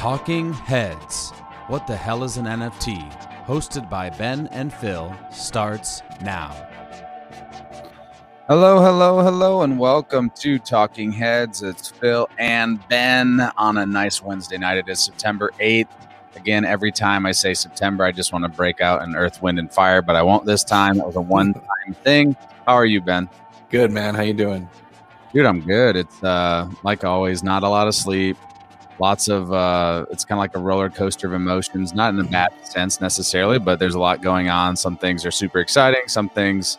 Talking Heads What the Hell is an NFT? Hosted by Ben and Phil starts now. Hello, hello, hello, and welcome to Talking Heads. It's Phil and Ben on a nice Wednesday night. It is September 8th. Again, every time I say September, I just want to break out in earth, wind, and fire, but I won't this time. It was a one-time thing. How are you, Ben? Good, man. How you doing? Dude, I'm good. It's uh, like always, not a lot of sleep. Lots of uh, it's kind of like a roller coaster of emotions, not in a bad sense necessarily, but there's a lot going on. Some things are super exciting. Some things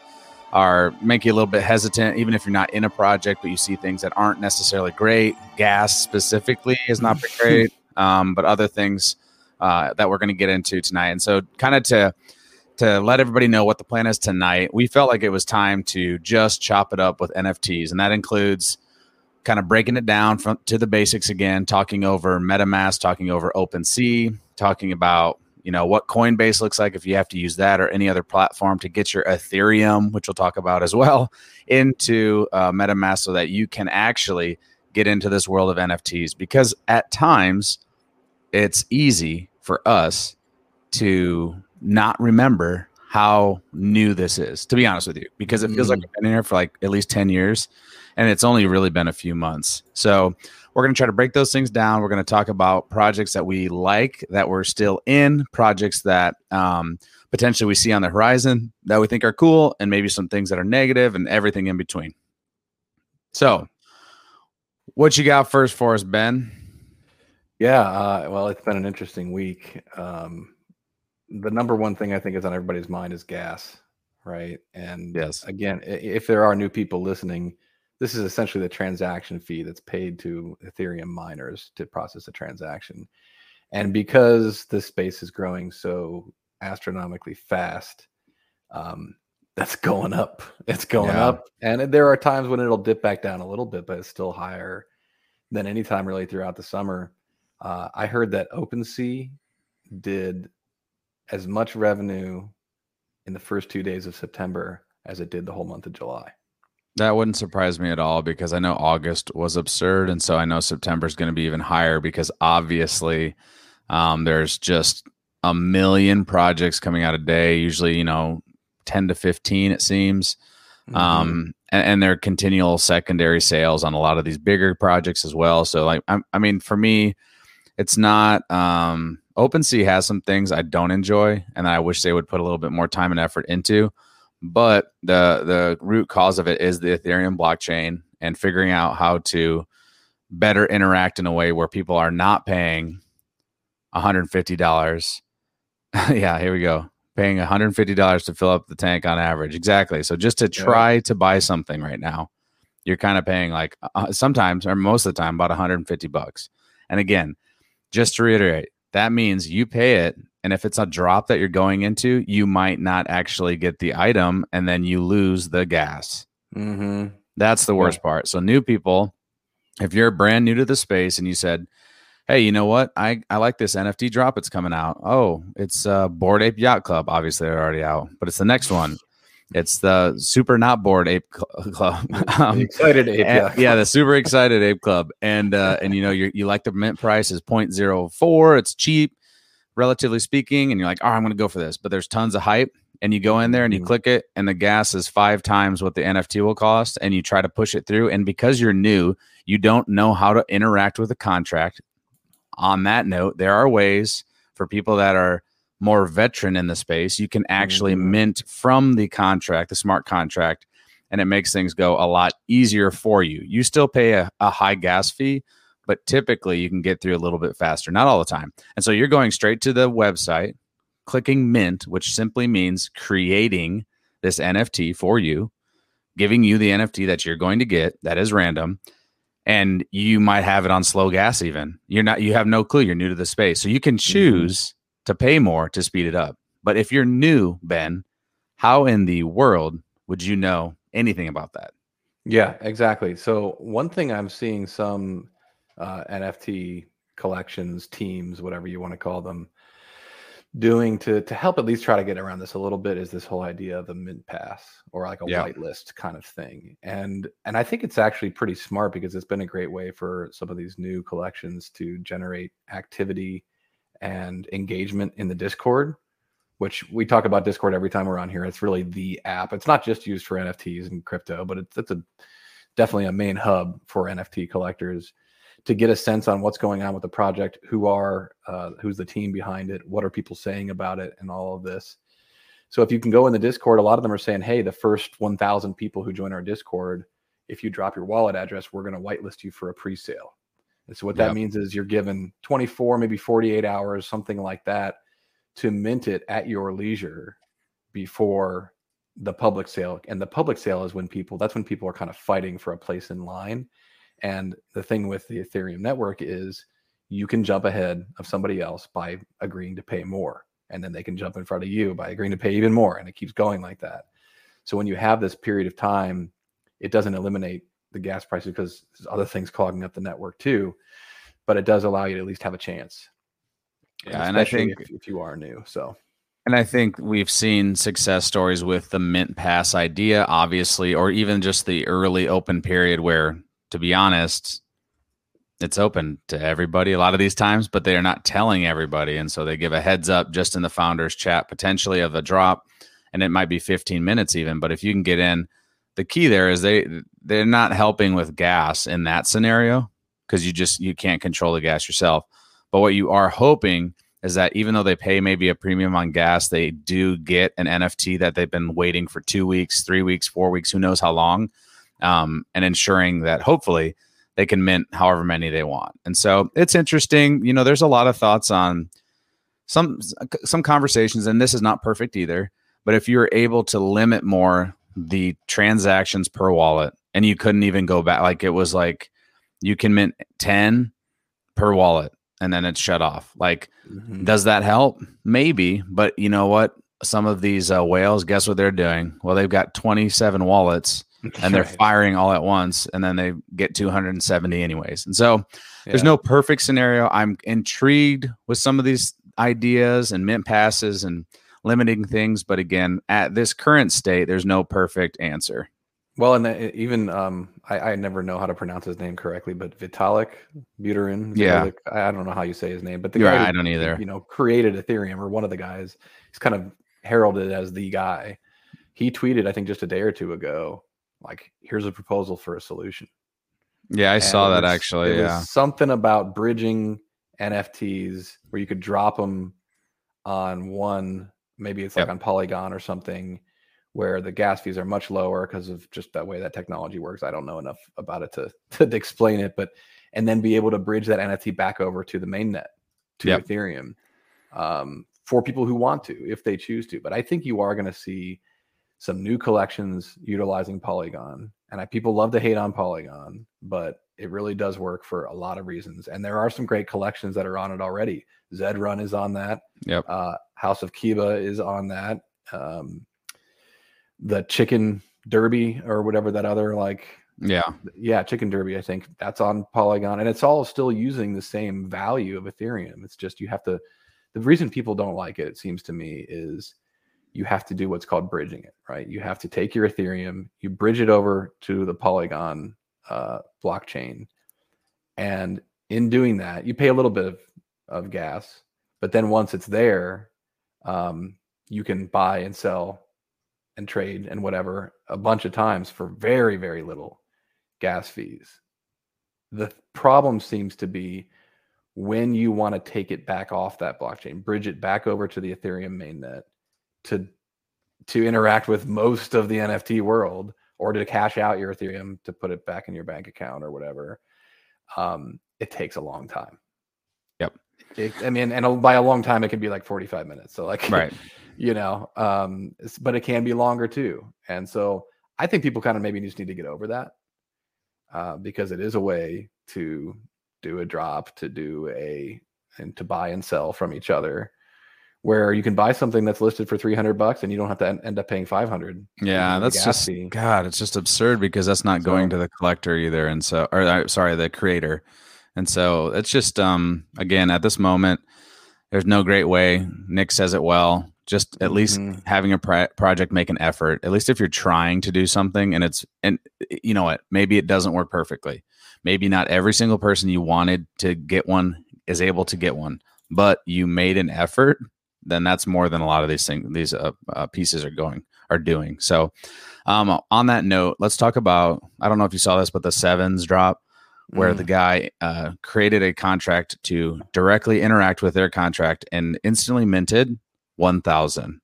are make you a little bit hesitant, even if you're not in a project, but you see things that aren't necessarily great. Gas specifically is not great, um, but other things uh, that we're going to get into tonight. And so, kind of to to let everybody know what the plan is tonight, we felt like it was time to just chop it up with NFTs, and that includes kind of breaking it down from to the basics again, talking over MetaMask, talking over OpenSea, talking about you know what Coinbase looks like if you have to use that or any other platform to get your Ethereum, which we'll talk about as well, into uh, MetaMask so that you can actually get into this world of NFTs. Because at times, it's easy for us to not remember how new this is, to be honest with you, because it feels mm. like I've been here for like at least 10 years and it's only really been a few months. So we're going to try to break those things down. We're going to talk about projects that we like, that we're still in, projects that um, potentially we see on the horizon that we think are cool, and maybe some things that are negative and everything in between. So, what you got first for us, Ben? Yeah, uh, well, it's been an interesting week. Um, the number one thing I think is on everybody's mind is gas, right? And yes, again, if there are new people listening, this is essentially the transaction fee that's paid to Ethereum miners to process a transaction. And because this space is growing so astronomically fast, um, that's going up. It's going yeah. up. And there are times when it'll dip back down a little bit, but it's still higher than any time really throughout the summer. Uh, I heard that OpenSea did as much revenue in the first two days of September as it did the whole month of July. That wouldn't surprise me at all because I know August was absurd, and so I know September is going to be even higher because obviously um, there's just a million projects coming out a day. Usually, you know, ten to fifteen it seems, mm-hmm. um, and, and they're continual secondary sales on a lot of these bigger projects as well. So, like, I, I mean, for me, it's not. Um, OpenSea has some things I don't enjoy, and I wish they would put a little bit more time and effort into but the the root cause of it is the ethereum blockchain and figuring out how to better interact in a way where people are not paying $150 yeah here we go. Paying $150 to fill up the tank on average. Exactly. So just to try yeah. to buy something right now you're kind of paying like uh, sometimes or most of the time about 150 bucks. And again just to reiterate that means you pay it and if it's a drop that you're going into, you might not actually get the item and then you lose the gas. Mm-hmm. That's the worst yeah. part. So, new people, if you're brand new to the space and you said, Hey, you know what? I, I like this NFT drop. It's coming out. Oh, it's uh, Bored Ape Yacht Club. Obviously, they're already out, but it's the next one. It's the super not bored ape club. um, excited ape, and, yeah. the super excited ape club. And uh, and you know you you like the mint price is 0.04. It's cheap relatively speaking, and you're like, oh, I'm going to go for this. But there's tons of hype, and you go in there and you mm-hmm. click it, and the gas is five times what the NFT will cost, and you try to push it through. And because you're new, you don't know how to interact with a contract. On that note, there are ways for people that are more veteran in the space. You can actually mm-hmm. mint from the contract, the smart contract, and it makes things go a lot easier for you. You still pay a, a high gas fee, but typically you can get through a little bit faster, not all the time. And so you're going straight to the website, clicking mint, which simply means creating this NFT for you, giving you the NFT that you're going to get that is random. And you might have it on slow gas, even. You're not, you have no clue. You're new to the space. So you can mm-hmm. choose mm-hmm. to pay more to speed it up. But if you're new, Ben, how in the world would you know anything about that? Yeah, exactly. So one thing I'm seeing some uh, NFT collections, teams, whatever you want to call them, doing to to help at least try to get around this a little bit is this whole idea of a mint pass or like a Yeah. whitelist kind of thing. And and I think it's actually pretty smart because it's been a great way for some of these new collections to generate activity and engagement in the Discord, which we talk about Discord every time we're on here. It's really the app. It's not just used for NFTs and crypto, but it's it's a definitely a main hub for NFT collectors to get a sense on what's going on with the project, who are uh, who's the team behind it, what are people saying about it, and all of this. So if you can go in the Discord, a lot of them are saying, "Hey, the first 1,000 people who join our Discord, if you drop your wallet address, we're going to whitelist you for a pre-sale." And so what that Yep. means is you're given 24, maybe 48 hours, something like that, to mint it at your leisure before the public sale. And the public sale is when people that's when people are kind of fighting for a place in line. And the thing with the Ethereum network is you can jump ahead of somebody else by agreeing to pay more. And then they can jump in front of you by agreeing to pay even more. And it keeps going like that. So when you have this period of time, it doesn't eliminate the gas prices because there's other things clogging up the network too. But it does allow you to at least have a chance. Yeah, and I think- if, if you are new. So And I think we've seen success stories with the Mint Pass idea, obviously, or even just the early open period where, to be honest, it's open to everybody a lot of these times, but they're not telling everybody. And so they give a heads up just in the founders chat, potentially of a drop, and it might be 15 minutes even. But if you can get in, the key there is they they're not helping with gas in that scenario because you just you can't control the gas yourself. But what you are hoping is that even though they pay maybe a premium on gas, they do get an NFT that they've been waiting for two weeks, three weeks, four weeks, who knows how long, um, and ensuring that hopefully they can mint however many they want. And so it's interesting. You know, there's a lot of thoughts on some some conversations, and this is not perfect either. But if you're able to limit more the transactions per wallet, and you couldn't even go back, like it was like you can mint ten per wallet, and then it's shut off. Like mhm. does that help? Maybe, but you know what? Some of these uh, whales, guess what they're doing? Well, they've got 27 wallets and they're Right. firing all at once, and then they get 270 anyways. And so there's Yeah. no perfect scenario. I'm intrigued with some of these ideas and mint passes and limiting things, but again, at this current state, there's no perfect answer. Well, and the, even um, I, I never know how to pronounce his name correctly, but Vitalik Buterin. Yeah. Vitalik, I I don't know how you say his name, but the You're guy right, who, I don't either. you know created Ethereum or one of the guys. He's kind of heralded as the guy. He tweeted, I think, just a day or two ago, like, "Here's a proposal for a solution." Yeah, I And saw that was- actually. it Yeah. was something about bridging NFTs where you could drop them on one, maybe it's like Yep. on Polygon or something, where the gas fees are much lower because of just that way that technology works. I don't know enough about it to, to explain it, but and then be able to bridge that NFT back over to the mainnet to Yep. Ethereum um, for people who want to, if they choose to. But I think you are going to see some new collections utilizing Polygon. And I, people love to hate on Polygon, but it really does work for a lot of reasons. And there are some great collections that are on it already. Zed Run is on that. Yep. Uh, House of Kiba is on that. Um, the Chicken Derby or whatever that other like Yeah. yeah, Chicken Derby, I think that's on Polygon, and it's all still using the same value of Ethereum. It's just you have to. The reason people don't like it, it seems to me, is you have to do what's called bridging it, right? You have to take your Ethereum, you bridge it over to the Polygon uh, blockchain, and in doing that, you pay a little bit of, of gas, but then once it's there, um, you can buy and sell and trade and whatever a bunch of times for very very little gas fees. The problem seems to be when you want to take it back off that blockchain, bridge it back over to the Ethereum mainnet to to interact with most of the NFT world or to cash out your Ethereum to put it back in your bank account or whatever. Um, it takes a long time. Yep. It, I mean, and by a long time, it can be like 45 minutes. So like, Right. you know, um, but it can be longer too. And so I think people kind of maybe just need to get over that uh, because it is a way to do a drop, to do a, and to buy and sell from each other where you can buy something that's listed for 300 bucks and you don't have to end up paying 500. Yeah, that's just fee. God. It's just absurd because that's not going to the collector either, and so or uh, sorry, the creator, and so it's just um again at this moment, there's no great way. Nick says it well. Just at least Mhm. having a pro- project make an effort. At least if you're trying to do something and it's and you know what, maybe it doesn't work perfectly. Maybe not every single person you wanted to get one is able to get one, but you made an effort. Then that's more than a lot of these things. These uh, uh, pieces are going are doing. So, um, on that note, let's talk about. I don't know if you saw this, but the sevens drop where Mm. the guy uh, created a contract to directly interact with their contract and instantly minted 1000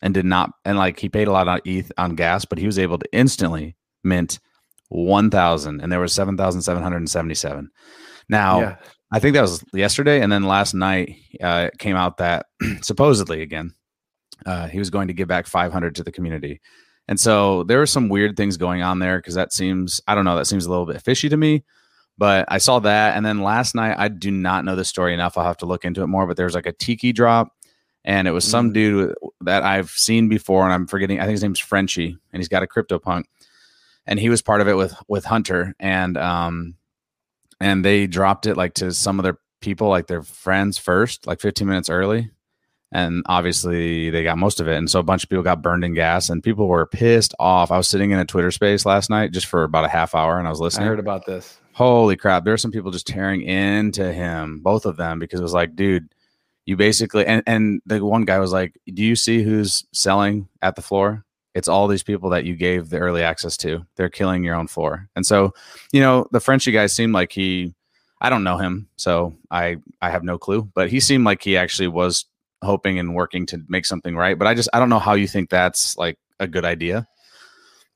and did not and like he paid a lot on ETH on gas but he was able to instantly mint 1000 and there was 7777 now yeah. I think that was yesterday, and then last night uh, it came out that supposedly again uh, he was going to give back 500 to the community, and so there were some weird things going on there because that seems I don't know that seems a little bit fishy to me. But I saw that, and then last night I do not know the story enough. I'll have to look into it more. But there's like a tiki drop, and it was some Mm. dude that I've seen before, and I'm forgetting. I think his name's Frenchie, and he's got a crypto punk, and he was part of it with with Hunter, and um, and they dropped it like to some of their people, like their friends first, like 15 minutes early. And obviously they got most of it. And so a bunch of people got burned in gas and people were pissed off. I was sitting in a Twitter space last night just for about a half hour and I was listening. I heard about this. Holy crap. There were some people just tearing into him, both of them, because it was like, dude, you basically and, and the one guy was like, Do you see who's selling at the floor? It's all these people that you gave the early access to. They're killing your own floor. And so, you know, the Frenchy guy seemed like he I don't know him, so I I have no clue, but he seemed like he actually was hoping and working to make something right. But I just I don't know how you think that's like a good idea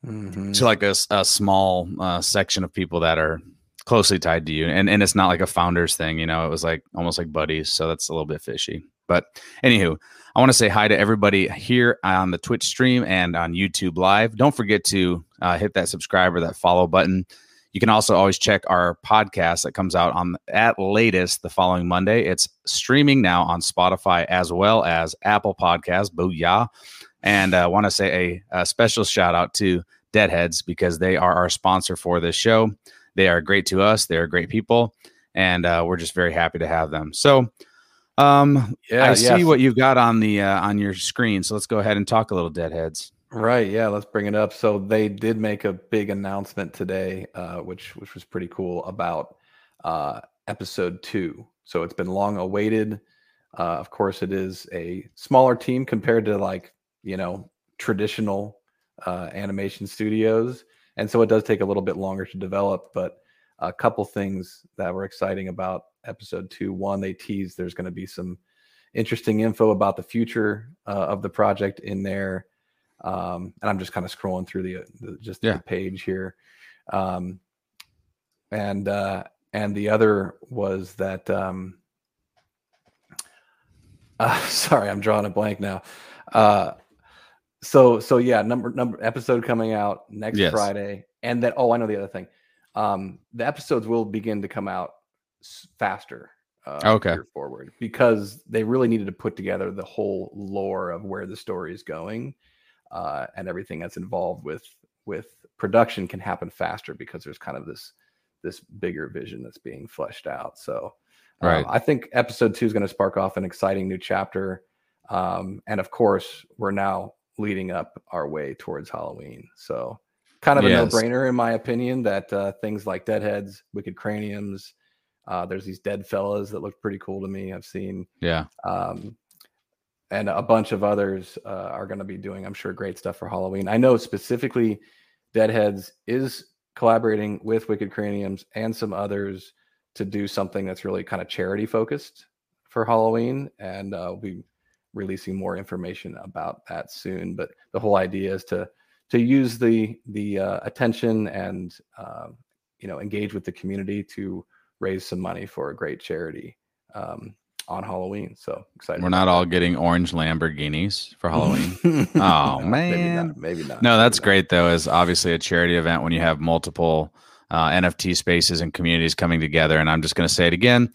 Mhm. to like a small uh, section of people that are closely tied to you and and it's not like a founders thing you know it was like almost like buddies so that's a little bit fishy but anywho i want to say hi to everybody here on the twitch stream and on youtube live don't forget to uh, hit that subscribe or that follow button you can also always check our podcast that comes out on at latest the following monday it's streaming now on spotify as well as apple Podcasts. booyah and i uh, want to say a, a special shout out to Deadheads because they are our sponsor for this show. They are great to us. They are great people, and uh, we're just very happy to have them. So, um, Yeah, I see what you've got on the uh, on your screen. So let's go ahead and talk a little Deadheads. Right. Yeah. Let's bring it up. So they did make a big announcement today, uh, which which was pretty cool about uh, episode two. So it's been long awaited. Uh, of course, it is a smaller team compared to like you know traditional uh, animation studios, and so it does take a little bit longer to develop. But a couple things that were exciting about episode two. One, they teased there's going to be some interesting info about the future uh, of the project in there um, and I'm just kind of scrolling through the, the just Yeah. the page here, um, and uh, and the other was that. Um, uh, sorry, I'm drawing a blank now. Uh, so so yeah, number number episode coming out next Yes. Friday, and then oh, I know the other thing. Um, the episodes will begin to come out faster. Uh, Okay. forward because they really needed to put together the whole lore of where the story is going uh, and everything that's involved with with production can happen faster because there's kind of this this bigger vision that's being fleshed out. So um, Right. I think episode two is going to spark off an exciting new chapter. Um, and of course, we're now leading up our way towards Halloween. So kind of a Yes. no-brainer in my opinion that uh, things like Deadheads, Wicked Craniums, uh, there's these dead fellas that look pretty cool to me. I've seen Yeah, um, and a bunch of others uh, are going to be doing, I'm sure, great stuff for Halloween. I know specifically Deadheads is collaborating with Wicked Craniums and some others to do something that's really kind of charity focused for Halloween, and uh, we'll be releasing more information about that soon. But the whole idea is to to use the the uh, attention and uh, you know engage with the community to raise some money for a great charity um, on Halloween. So excited! we're not all getting orange Lamborghinis for Halloween. oh maybe man. not, maybe not. No, maybe that's not. great though. Is obviously a charity event when you have multiple uh, NFT spaces and communities coming together. And I'm just going to say it again.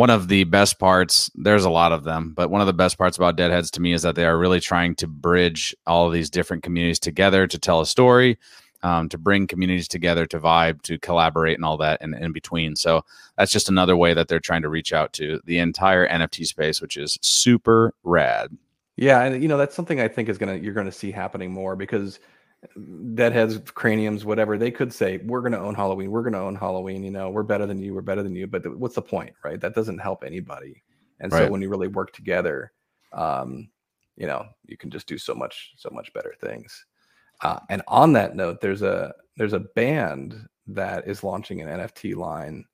One of the best parts, there's a lot of them, but one of the best parts about Deadheads to me is that they are really trying to bridge all of these different communities together to tell a story. um, to bring communities together, to vibe, to collaborate, and all that, and in between. So that's just another way that they're trying to reach out to the entire NFT space, which is super rad. Yeah, and you know that's something I think is gonna you're gonna see happening more because deadheads, craniums, whatever they could say, we're gonna own Halloween, we're gonna own Halloween. You know, we're better than you, we're better than you. But what's the point, right? That doesn't help anybody. And so when you really work together, um, you know, you can just do so much, so much better things. Uh, and on that note, there's a there's a band that is launching an NFT line,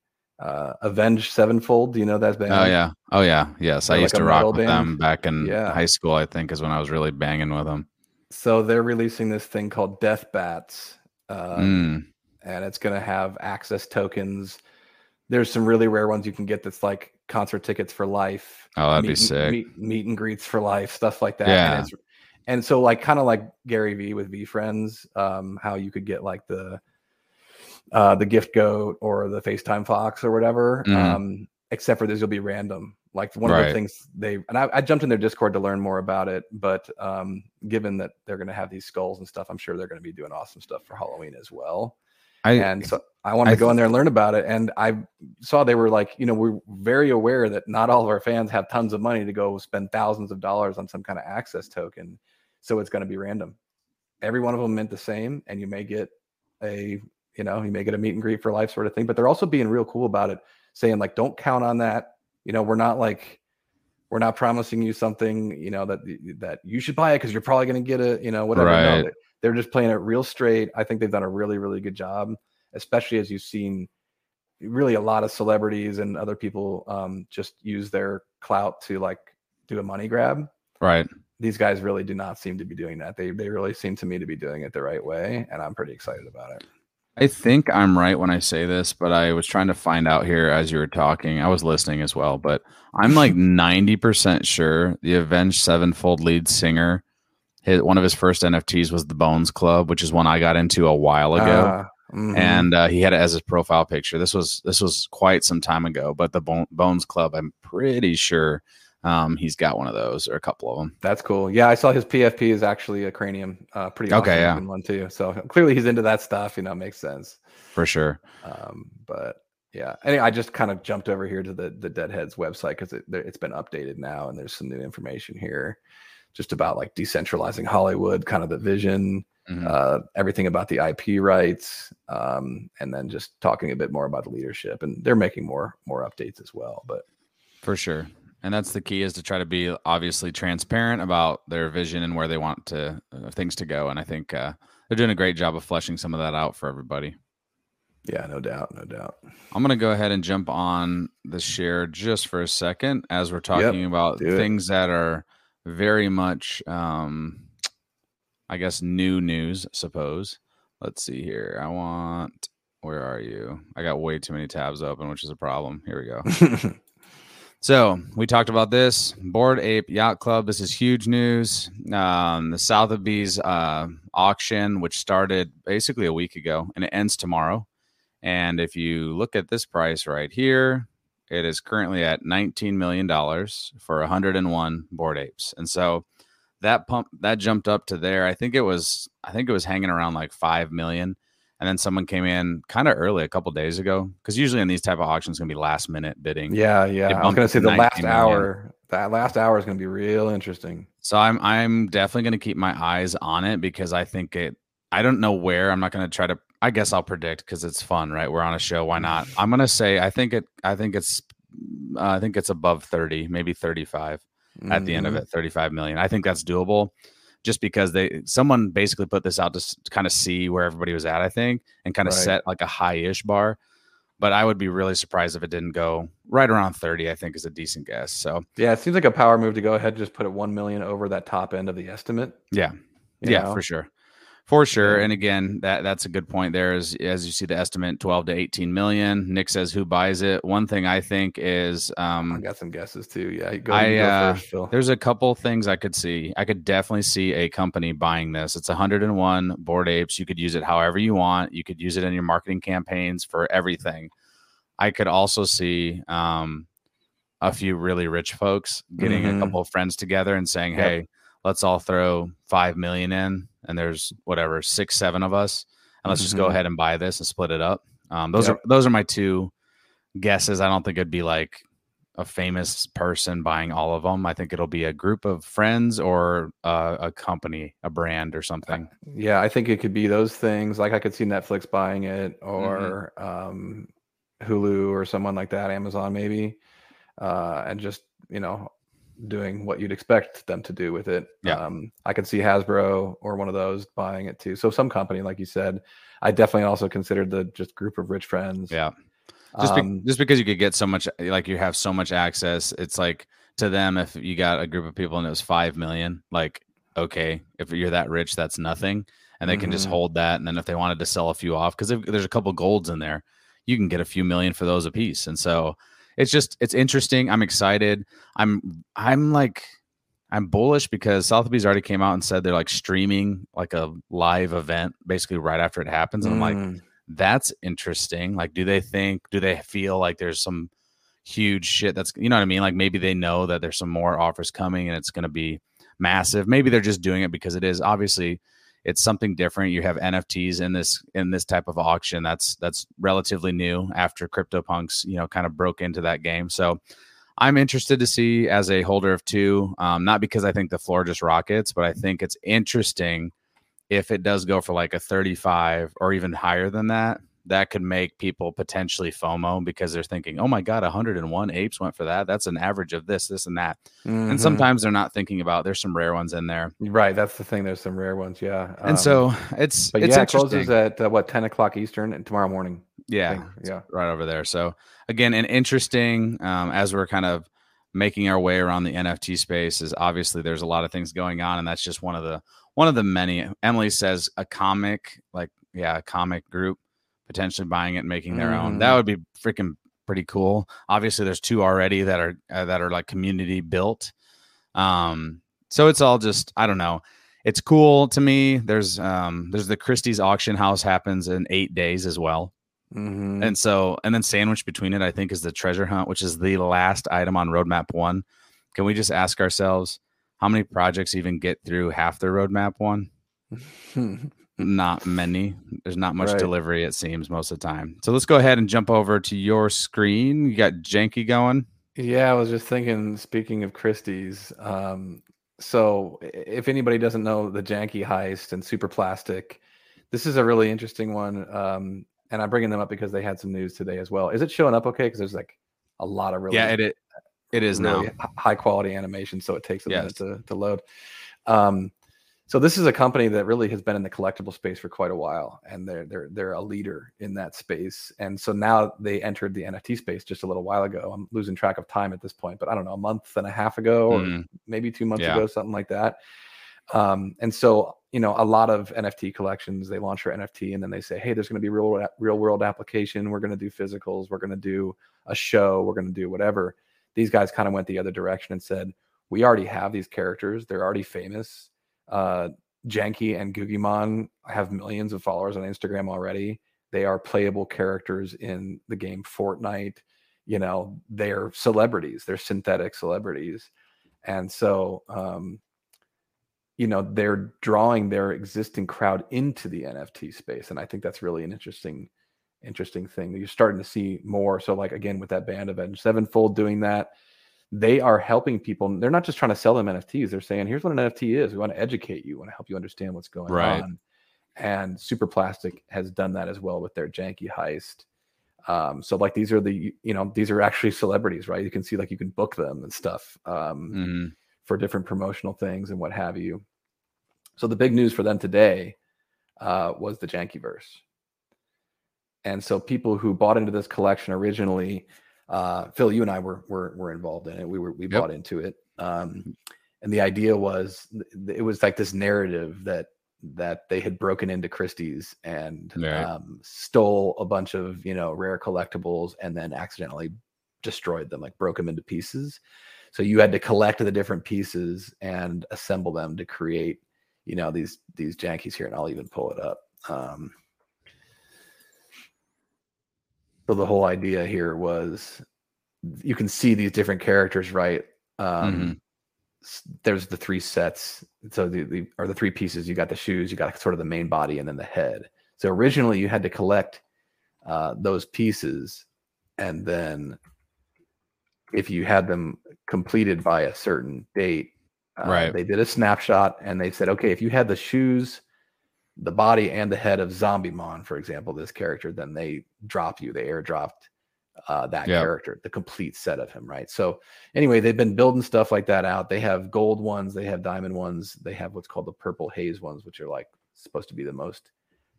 uh, Avenged Sevenfold. Do you know that band? Oh yeah, oh yeah, yes. I They're used like to rock with band? them back in Yeah. high school. I think is when I was really banging with them. So they're releasing this thing called Death Bats, um, Mm, and it's going to have access tokens. There's some really rare ones you can get that's like concert tickets for life. Oh, that'd be meet, and- sick. Meet, meet and greets for life, stuff like that. Yeah. And, it's, and so, like, kind of like Gary Vee with VeeFriends, um, how you could get like the uh, the gift goat or the FaceTime Fox or whatever. Mhm. Um, except for this, will be random. Like one of the things they and I, I jumped in their Discord to learn more about it. But um, given that they're going to have these skulls and stuff, I'm sure they're going to be doing awesome stuff for Halloween as well I and so I wanted I to go in there and learn about it. And I saw they were like, you know, we're very aware that not all of our fans have tons of money to go spend thousands of dollars on some kind of access token. So it's going to be random. Every one of them meant the same, and you may get a, you know, you may get a meet and greet for life sort of thing. But they're also being real cool about it, saying like, don't count on that. You know, we're not like, we're not promising you something, you know, that that you should buy it because you're probably going to get it, you know, whatever. Right. they- they're just playing it real straight. I think they've done a really, really good job, especially as you've seen really a lot of celebrities and other people um, just use their clout to like do a money grab. right. These guys really do not seem to be doing that. They they really seem to me to be doing it the right way, and I'm pretty excited about it. I think I'm right when I say this, but I was trying to find out here as you were talking. I was listening as well, but I'm like 90% sure the Avenged Sevenfold lead singer, his, one of his first NFTs was the Bones Club, which is one I got into a while ago. Ah, mhm. And uh, he had it as his profile picture. This was this was quite some time ago, but the Bone, Bones Club, I'm pretty sure um, he's got one of those or a couple of them. That's cool. Yeah, I saw his PFP is actually a cranium, uh, pretty awesome Okay, yeah. one too. So clearly he's into that stuff. You know, makes sense. for sure. Um, but yeah, anyway, I just kind of jumped over here to the the Deadheads website because it, it's been updated now, and there's some new information here, just about like decentralizing Hollywood, kind of the vision, Mhm. uh, everything about the IP rights, um, and then just talking a bit more about the leadership. And they're making more more updates as well. But For sure. And that's the key is to try to be obviously transparent about their vision and where they want to uh, things to go. And I think uh, they're doing a great job of fleshing some of that out for everybody. yeah, no doubt, no doubt. I'm going to go ahead and jump on the share just for a second as we're talking about do it. things that are very much, um, I guess, new news, suppose. Let's see here. I want, where are you? I got way too many tabs open, which is a problem. Here we go. So we talked about this Bored Ape Yacht Club. This is huge news. Um, the Sotheby's uh, auction, which started basically a week ago, and it ends tomorrow. And if you look at this price right here, it is currently at $19 million for 101 bored apes. And so that pump that jumped up to there. I think it was I think it was hanging around like 5 million. And then someone came in kind of early a couple days ago because usually in these type of auctions, gonna be last minute bidding. yeah, yeah. I was bumped gonna say the last 19 million. hour. That last hour is gonna be real interesting. So I'm I'm definitely going to keep my eyes on it because I think it. I don't know where. I'm not going to try to. I guess I'll predict because it's fun, right? We're on a show. Why not? I'm going to say I think it. I think it's. Uh, I think it's above 30, maybe 35 at the end of Mhm. it. 35 million. I think that's doable. Just because they someone basically put this out to, to kind of see where everybody was at, I think, and kind of Right. set like a high-ish bar. But I would be really surprised if it didn't go right around 30. I think is a decent guess. So Yeah, it seems like a power move to go ahead and just put it one million over that top end of the estimate. yeah, you yeah, know? for sure, for sure. And again, that that's a good point. There is as you see the estimate, twelve to eighteen million. Nick says who buys it. One thing I think is I um, got some guesses too. Yeah, go, I, go uh, first, Phil. there's a couple things I could see. I could definitely see a company buying this. It's 101 bored apes. You could use it however you want. You could use it in your marketing campaigns for everything. I could also see um, a few really rich folks getting Mhm. a couple of friends together and saying, Yep. "Hey, let's all throw five million in." And there's whatever six, seven of us, and let's just go Mhm. ahead and buy this and split it up. Um, those Yep. are those are my two guesses. I don't think it'd be like a famous person buying all of them. I think it'll be a group of friends or uh, a company, a brand or something. Yeah, I think it could be those things. Like I could see Netflix buying it Mm-hmm. or um, Hulu or someone like that, Amazon maybe, uh, and just you know doing what you'd expect them to do with it. Yeah. Um, I could see Hasbro or one of those buying it too. So some company, like you said, I definitely also considered the just group of rich friends. Yeah. Just, be- Um, just because you could get so much, like you have so much access, it's like to them, if you got a group of people and it was 5 million, like, okay, if you're that rich, that's nothing. And they can just Mhm. hold that. And then if they wanted to sell a few off, because there's a couple golds in there, you can get a few million for those a piece. And so it's just, it's interesting. I'm excited. I'm, I'm like, I'm bullish because Sotheby's already came out and said they're like streaming like a live event basically right after it happens. And I'm like, mm, that's interesting. Like, do they think, do they feel like there's some huge shit that's, you know what I mean? Like, maybe they know that there's some more offers coming and it's going to be massive. Maybe they're just doing it because it is obviously it's something different. You have NFTs in this in this type of auction. That's that's relatively new after CryptoPunks, you know, kind of broke into that game. So I'm interested to see as a holder of two, um, not because I think the floor just rockets, but I think it's interesting if it does go for like a 35 or even higher than that, that could make people potentially FOMO because they're thinking, oh my God, 101 apes went for that. That's an average of this, this, and that. mhm. And sometimes they're not thinking about there's some rare ones in there. right, that's the thing. There's some rare ones, yeah. And Um, so it's but it's yeah, it closes at uh, what 10 o'clock Eastern and tomorrow morning. Yeah, yeah. right over there. So again, an interesting um, as we're kind of making our way around the NFT space is obviously there's a lot of things going on, and that's just one of the one of the many. Emily says a comic, like yeah, a comic group potentially buying it and making their own. That Mhm. would be freaking pretty cool. Obviously, there's two already that are uh, that are like community built. Um, so it's all just I don't know. It's cool to me. There's um there's the Christie's auction house happens in eight days as well. Mhm. And so, and then sandwiched between it, I think, is the treasure hunt, which is the last item on roadmap one. Can we just ask ourselves how many projects even get through half their roadmap one? Not many. There's not much Right. delivery, it seems, most of the time. So let's go ahead and jump over to your screen. You got Janky going. Yeah, I was just thinking. Speaking of Christie's, um, so if anybody doesn't know the Janky heist and Super Plastic, this is a really interesting one. Um, and I'm bringing them up because they had some news today as well. Is it showing up okay? Because there's like a lot of really Yeah, it, it it is really now. high quality animation, so it takes a Yes. minute to, to load. Um, so this is a company that really has been in the collectible space for quite a while, and they're they're they're a leader in that space. And so now they entered the NFT space just a little while ago. I'm losing track of time at this point, but I don't know, a month and a half ago, or Mhm. maybe two months Yeah. ago, something like that. Um, and so you know, a lot of NFT collections they launch their NFT, and then they say, hey, there's going to be real real world application. We're going to do physicals. We're going to do a show. We're going to do whatever these guys kind of went the other direction and said, we already have these characters. They're already famous. Uh, Janky and Guggimon have millions of followers on Instagram already. They are playable characters in the game Fortnite. You know, they're celebrities. They're synthetic celebrities. And so, um, you know, they're drawing their existing crowd into the NFT space. And I think that's really an interesting interesting thing that you're starting to see more. So, like again, with that band Avenged Sevenfold doing that, they are helping people. They're not just trying to sell them NFTs. They're saying, "Here's what an NFT is. We want to educate you. We want to help you understand what's going Right. on." And Super Plastic has done that as well with their janky heist. Um, so, like these are the you know these are actually celebrities, right? You can see like you can book them and stuff um, Mhm. for different promotional things and what have you. So the big news for them today uh, was the Jankyverse. And so people who bought into this collection originally, uh, Phil, you and I were were, were involved in it. We were we Yep. bought into it, um, and the idea was it was like this narrative that that they had broken into Christie's and Right. um, stole a bunch of you know rare collectibles and then accidentally destroyed them, like broke them into pieces. So you had to collect the different pieces and assemble them to create, you know, these these jankies here. And I'll even pull it up. Um, so the whole idea here was you can see these different characters, right? Um, s- There's the three sets. So the, the or the three pieces. You got the shoes, you got sort of the main body, and then the head. So originally you had to collect uh, those pieces, and then if you had them completed by a certain date, uh, Right. They did a snapshot, and they said, okay, if you had the shoes, the body, and the head of Zombie Mon, for example, this character, then they drop you. They airdropped uh, that Yeah. character, the complete set of him, right? So anyway, they've been building stuff like that out. They have gold ones, they have diamond ones, they have what's called the purple haze ones, which are like supposed to be the most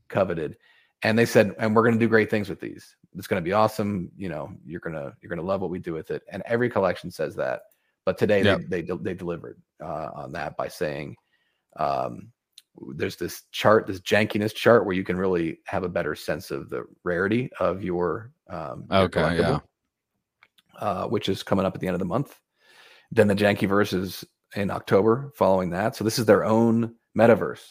coveted. And they said, and we're going to do great things with these. It's going to be awesome. You know, you're gonna you're gonna love what we do with it. And every collection says that. But today Yep. they, they they delivered uh, on that by saying, um, there's this chart, this jankiness chart, where you can really have a better sense of the rarity of your um, your Okay, yeah. uh, which is coming up at the end of the month. Then the Jankyverse is in October following that. So this is their own metaverse,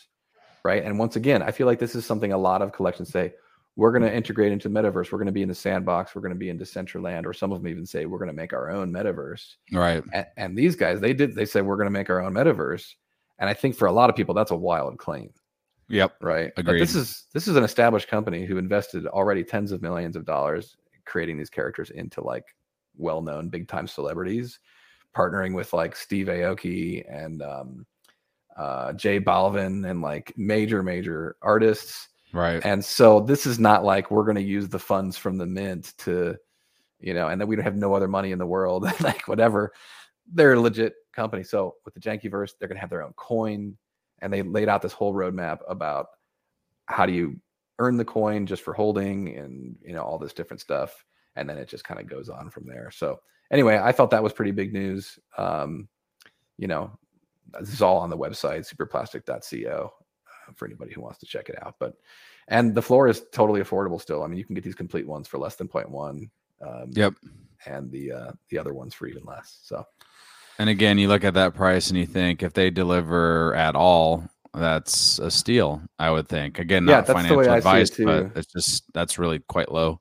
right? And once again, I feel like this is something a lot of collections say we're going to integrate into the metaverse. We're going to be in the sandbox. We're going to be in Decentraland, or some of them even say we're going to make our own metaverse. Right. And, and these guys, they did. They said we're going to make our own metaverse. And I think for a lot of people, that's a wild claim, Yep. right? But Agreed. this is this is an established company who invested already tens of millions of dollars creating these characters into like well-known big-time celebrities, partnering with like Steve Aoki and um, uh, J Balvin and like major major artists. Right. And so this is not like we're going to use the funds from the mint to, you know, and then we don't have no other money in the world, like whatever. They're legit company. So with the Jankyverse, they're going to have their own coin, and they laid out this whole roadmap about how do you earn the coin just for holding, and you know all this different stuff, and then it just kind of goes on from there. So anyway, I thought that was pretty big news. Um, you know, this is all on the website superplastic.co uh, for anybody who wants to check it out. But and the floor is totally affordable still. I mean, you can get these complete ones for less than 0.1. Um, Yep. And the uh, the other ones for even less. So And again, you look at that price and you think if they deliver at all, that's a steal. I would think. Again, Yeah, not financial way I see it advice, too. but it's just that's really quite low.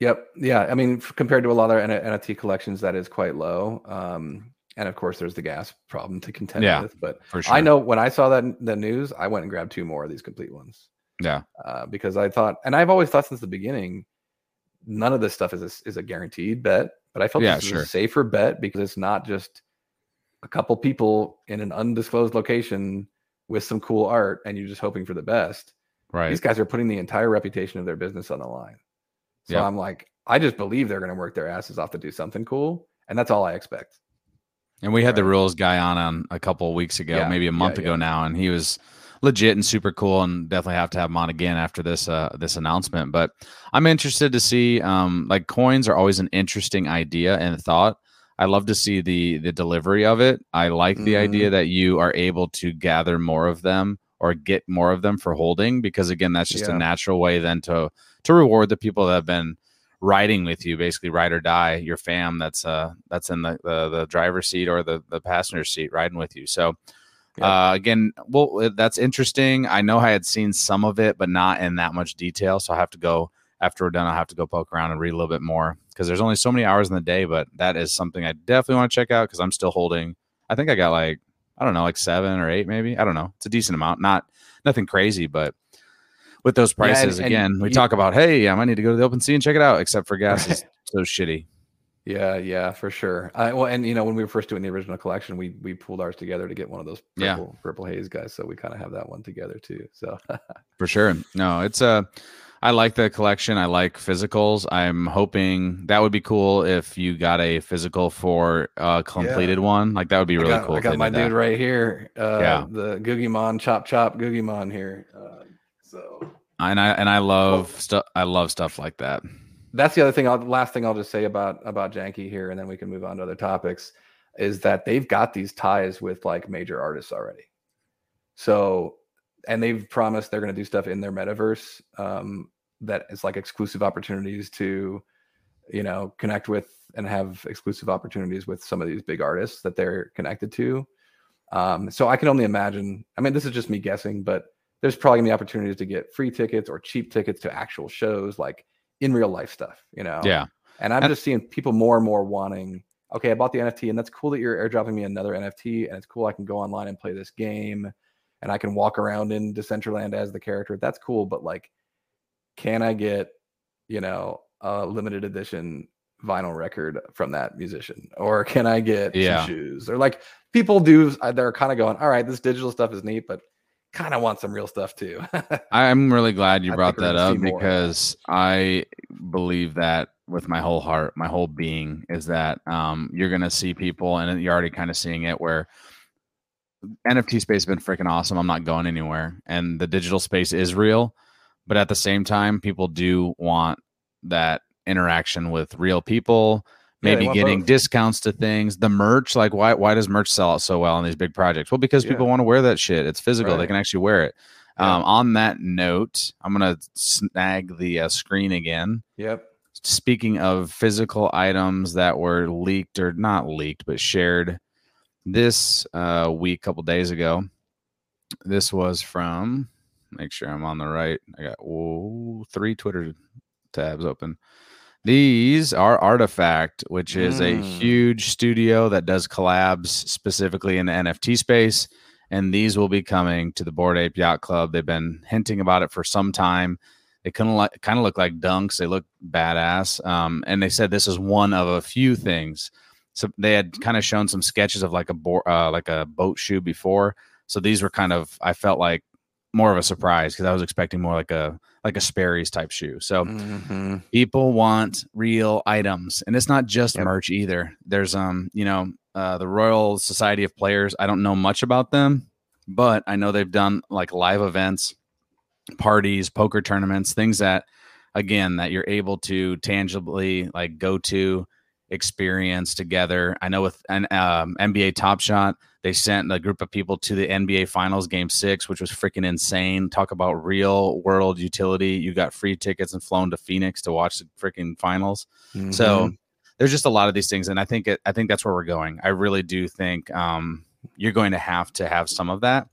Yep. Yeah. I mean, compared to a lot of NFT collections, that is quite low. Um, and of course, there's the gas problem to contend Yeah, with. But For sure. I know when I saw that the news, I went and grabbed two more of these complete ones Yeah. uh, because I thought, and I've always thought since the beginning, none of this stuff is a, is a guaranteed bet. But I felt Yeah, this sure. was a safer bet because it's not just a couple people in an undisclosed location with some cool art, and you're just hoping for the best. Right. These guys are putting the entire reputation of their business on the line. So Yeah. I'm like, I just believe they're going to work their asses off to do something cool, and that's all I expect. And we had the rules guy on on a couple of weeks ago, Yeah, maybe a month ago now, and he was legit and super cool, and definitely have to have him on again after this uh, this announcement. But I'm interested to see, um, like coins are always an interesting idea and thought. I love to see the the delivery of it. I like the Mhm. idea that you are able to gather more of them or get more of them for holding, because again, that's just Yeah. a natural way then to to reward the people that have been riding with you, basically ride or die, your fam that's uh that's in the the, the driver's seat or the the passenger seat riding with you. So uh again, well uh, that's interesting. I know I had seen some of it, but not in that much detail. So I have to go after we're done, I'll have to go poke around and read a little bit more because there's only so many hours in the day, but that is something I definitely want to check out because I'm still holding. I think I got like I don't know, like seven or eight, maybe. I don't know. It's a decent amount, not nothing crazy, but with those Yeah, and- prices, and again, we you- talk about, hey, I might need to go to the OpenSea and check it out, except for gas is so shitty. Yeah, yeah, for sure. I, well, and you know, when we were first doing the original collection, we we pulled ours together to get one of those Yeah. purple, purple haze guys. So we kind of have that one together too. So For sure. No, it's a. I like the collection. I like physicals. I'm hoping that would be cool if you got a physical for a completed one. Like that would be really I got, cool. I got my did that. dude right here. Uh, Yeah. the Guggimon chop chop Guggimon here. Uh, so And I and I love stuff. I love stuff like that. That's the other thing. I'll, last thing I'll just say about about Janky here, and then we can move on to other topics. Is that they've got these ties with like major artists already. So, and they've promised they're going to do stuff in their metaverse um, that is like exclusive opportunities to, you know, connect with and have exclusive opportunities with some of these big artists that they're connected to. Um, so I can only imagine. I mean, this is just me guessing, but there's probably gonna be opportunities to get free tickets or cheap tickets to actual shows, like in real life stuff. You know, Yeah. and I'm And- just seeing people more and more wanting. Okay, I bought the NFT, and that's cool that you're airdropping me another NFT, and it's cool I can go online and play this game. and I can walk around in Decentraland as the character. That's cool, but like, can I get, you know, a limited edition vinyl record from that musician, or can I get Yeah. some shoes, or like people do? They're kind of going, all right, this digital stuff is neat, but kind of want some real stuff too. I'm really glad you I brought that up see more of that. because I believe that with my whole heart, my whole being is that um, you're going to see people, and you're already kind of seeing it where NFT space has been freaking awesome. I'm not going anywhere, and the digital space is real, but at the same time, people do want that interaction with real people. Yeah, Maybe want getting both. discounts to things. The merch, like why why does merch sell out so well on these big projects? Well, because Yeah. people want to wear that shit. It's physical. They can actually wear it. Yeah. Um, on that note, I'm gonna snag the uh, screen again. yep. Speaking of physical items that were leaked or not leaked but shared this uh, week, couple days ago. This was from. Make sure I'm on the right. I got whoa, three Twitter tabs open. These are RTFKT, which is a Mm. huge studio that does collabs specifically in the NFT space. And these will be coming to the Bored Ape Yacht Club. They've been hinting about it for some time. They kind of like kind of look like dunks. They look badass. Um, and they said this is one of a few things. So they had kind of shown some sketches of like a board, uh, like a boat shoe before. So these were kind of I felt like more of a surprise because I was expecting more like a like a Sperry's type shoe. So Mhm. people want real items and it's not just Yep. merch either there's um you know uh the royal society of players i don't know much about them but i know they've done like live events parties poker tournaments things that again that you're able to tangibly like go to experience together i know with an um, nba top shot they sent a group of people to the nba finals game six which was freaking insane talk about real world utility you got free tickets and flown to phoenix to watch the freaking finals so Mhm. there's just a lot of these things, and I think it, I think that's where we're going. I really do think um, you're going to have to have some of that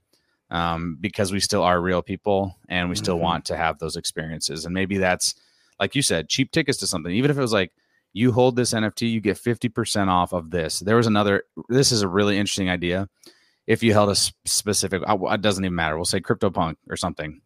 um, because we still are real people, and we still Mhm. want to have those experiences. And maybe that's like you said, cheap tickets to something. Even if it was like you hold this NFT, you get fifty percent off of this. There was another. This is a really interesting idea. If you held a specific, it doesn't even matter. We'll say CryptoPunk or something,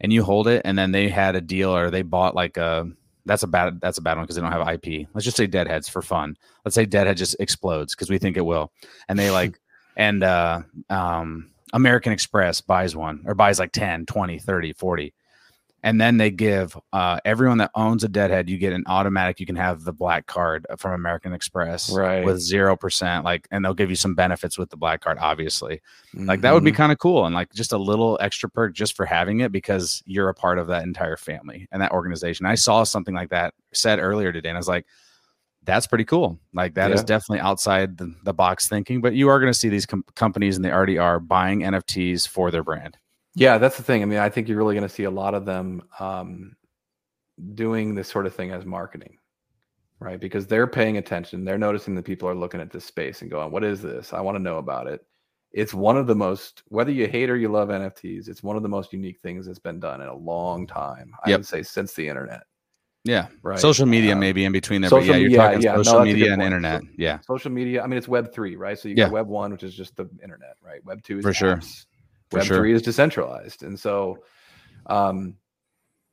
and you hold it, and then they had a deal or they bought like a that's a bad that's a bad one because they don't have IP. Let's just say Deadheads for fun. Let's say Deadhead just explodes because we think it will, and they like and uh um American Express buys one or buys like 10, 20, 30, 40. And then they give uh, everyone that owns a Deadhead, you get an automatic. You can have the black card from American Express, Right. with zero percent. Like, and they'll give you some benefits with the black card, obviously like that would be Mhm. kind of cool and like just a little extra perk just for having it because you're a part of that entire family and that organization i saw something like that said earlier today and i was like that's pretty cool like that is Yeah. definitely outside the, the box thinking but you are going to see these com- companies and they already are buying nfts for their brand Yeah, that's the thing. I mean, I think you're really going to see a lot of them um, doing this sort of thing as marketing, right? Because they're paying attention. They're noticing that people are looking at this space and going, "What is this? I want to know about it." It's one of the most, whether you hate or you love NFTs, it's one of the most unique things that's been done in a long time. I Yep. would say since the internet, yeah right? social media Um, maybe in between there but yeah you're yeah, talking yeah. Social a media and point. internet So- yeah social media. I mean, it's Web three, right? So you Yeah. Web one, which is just the internet, right? Web two is For sure. For Web sure. three is decentralized, and so um,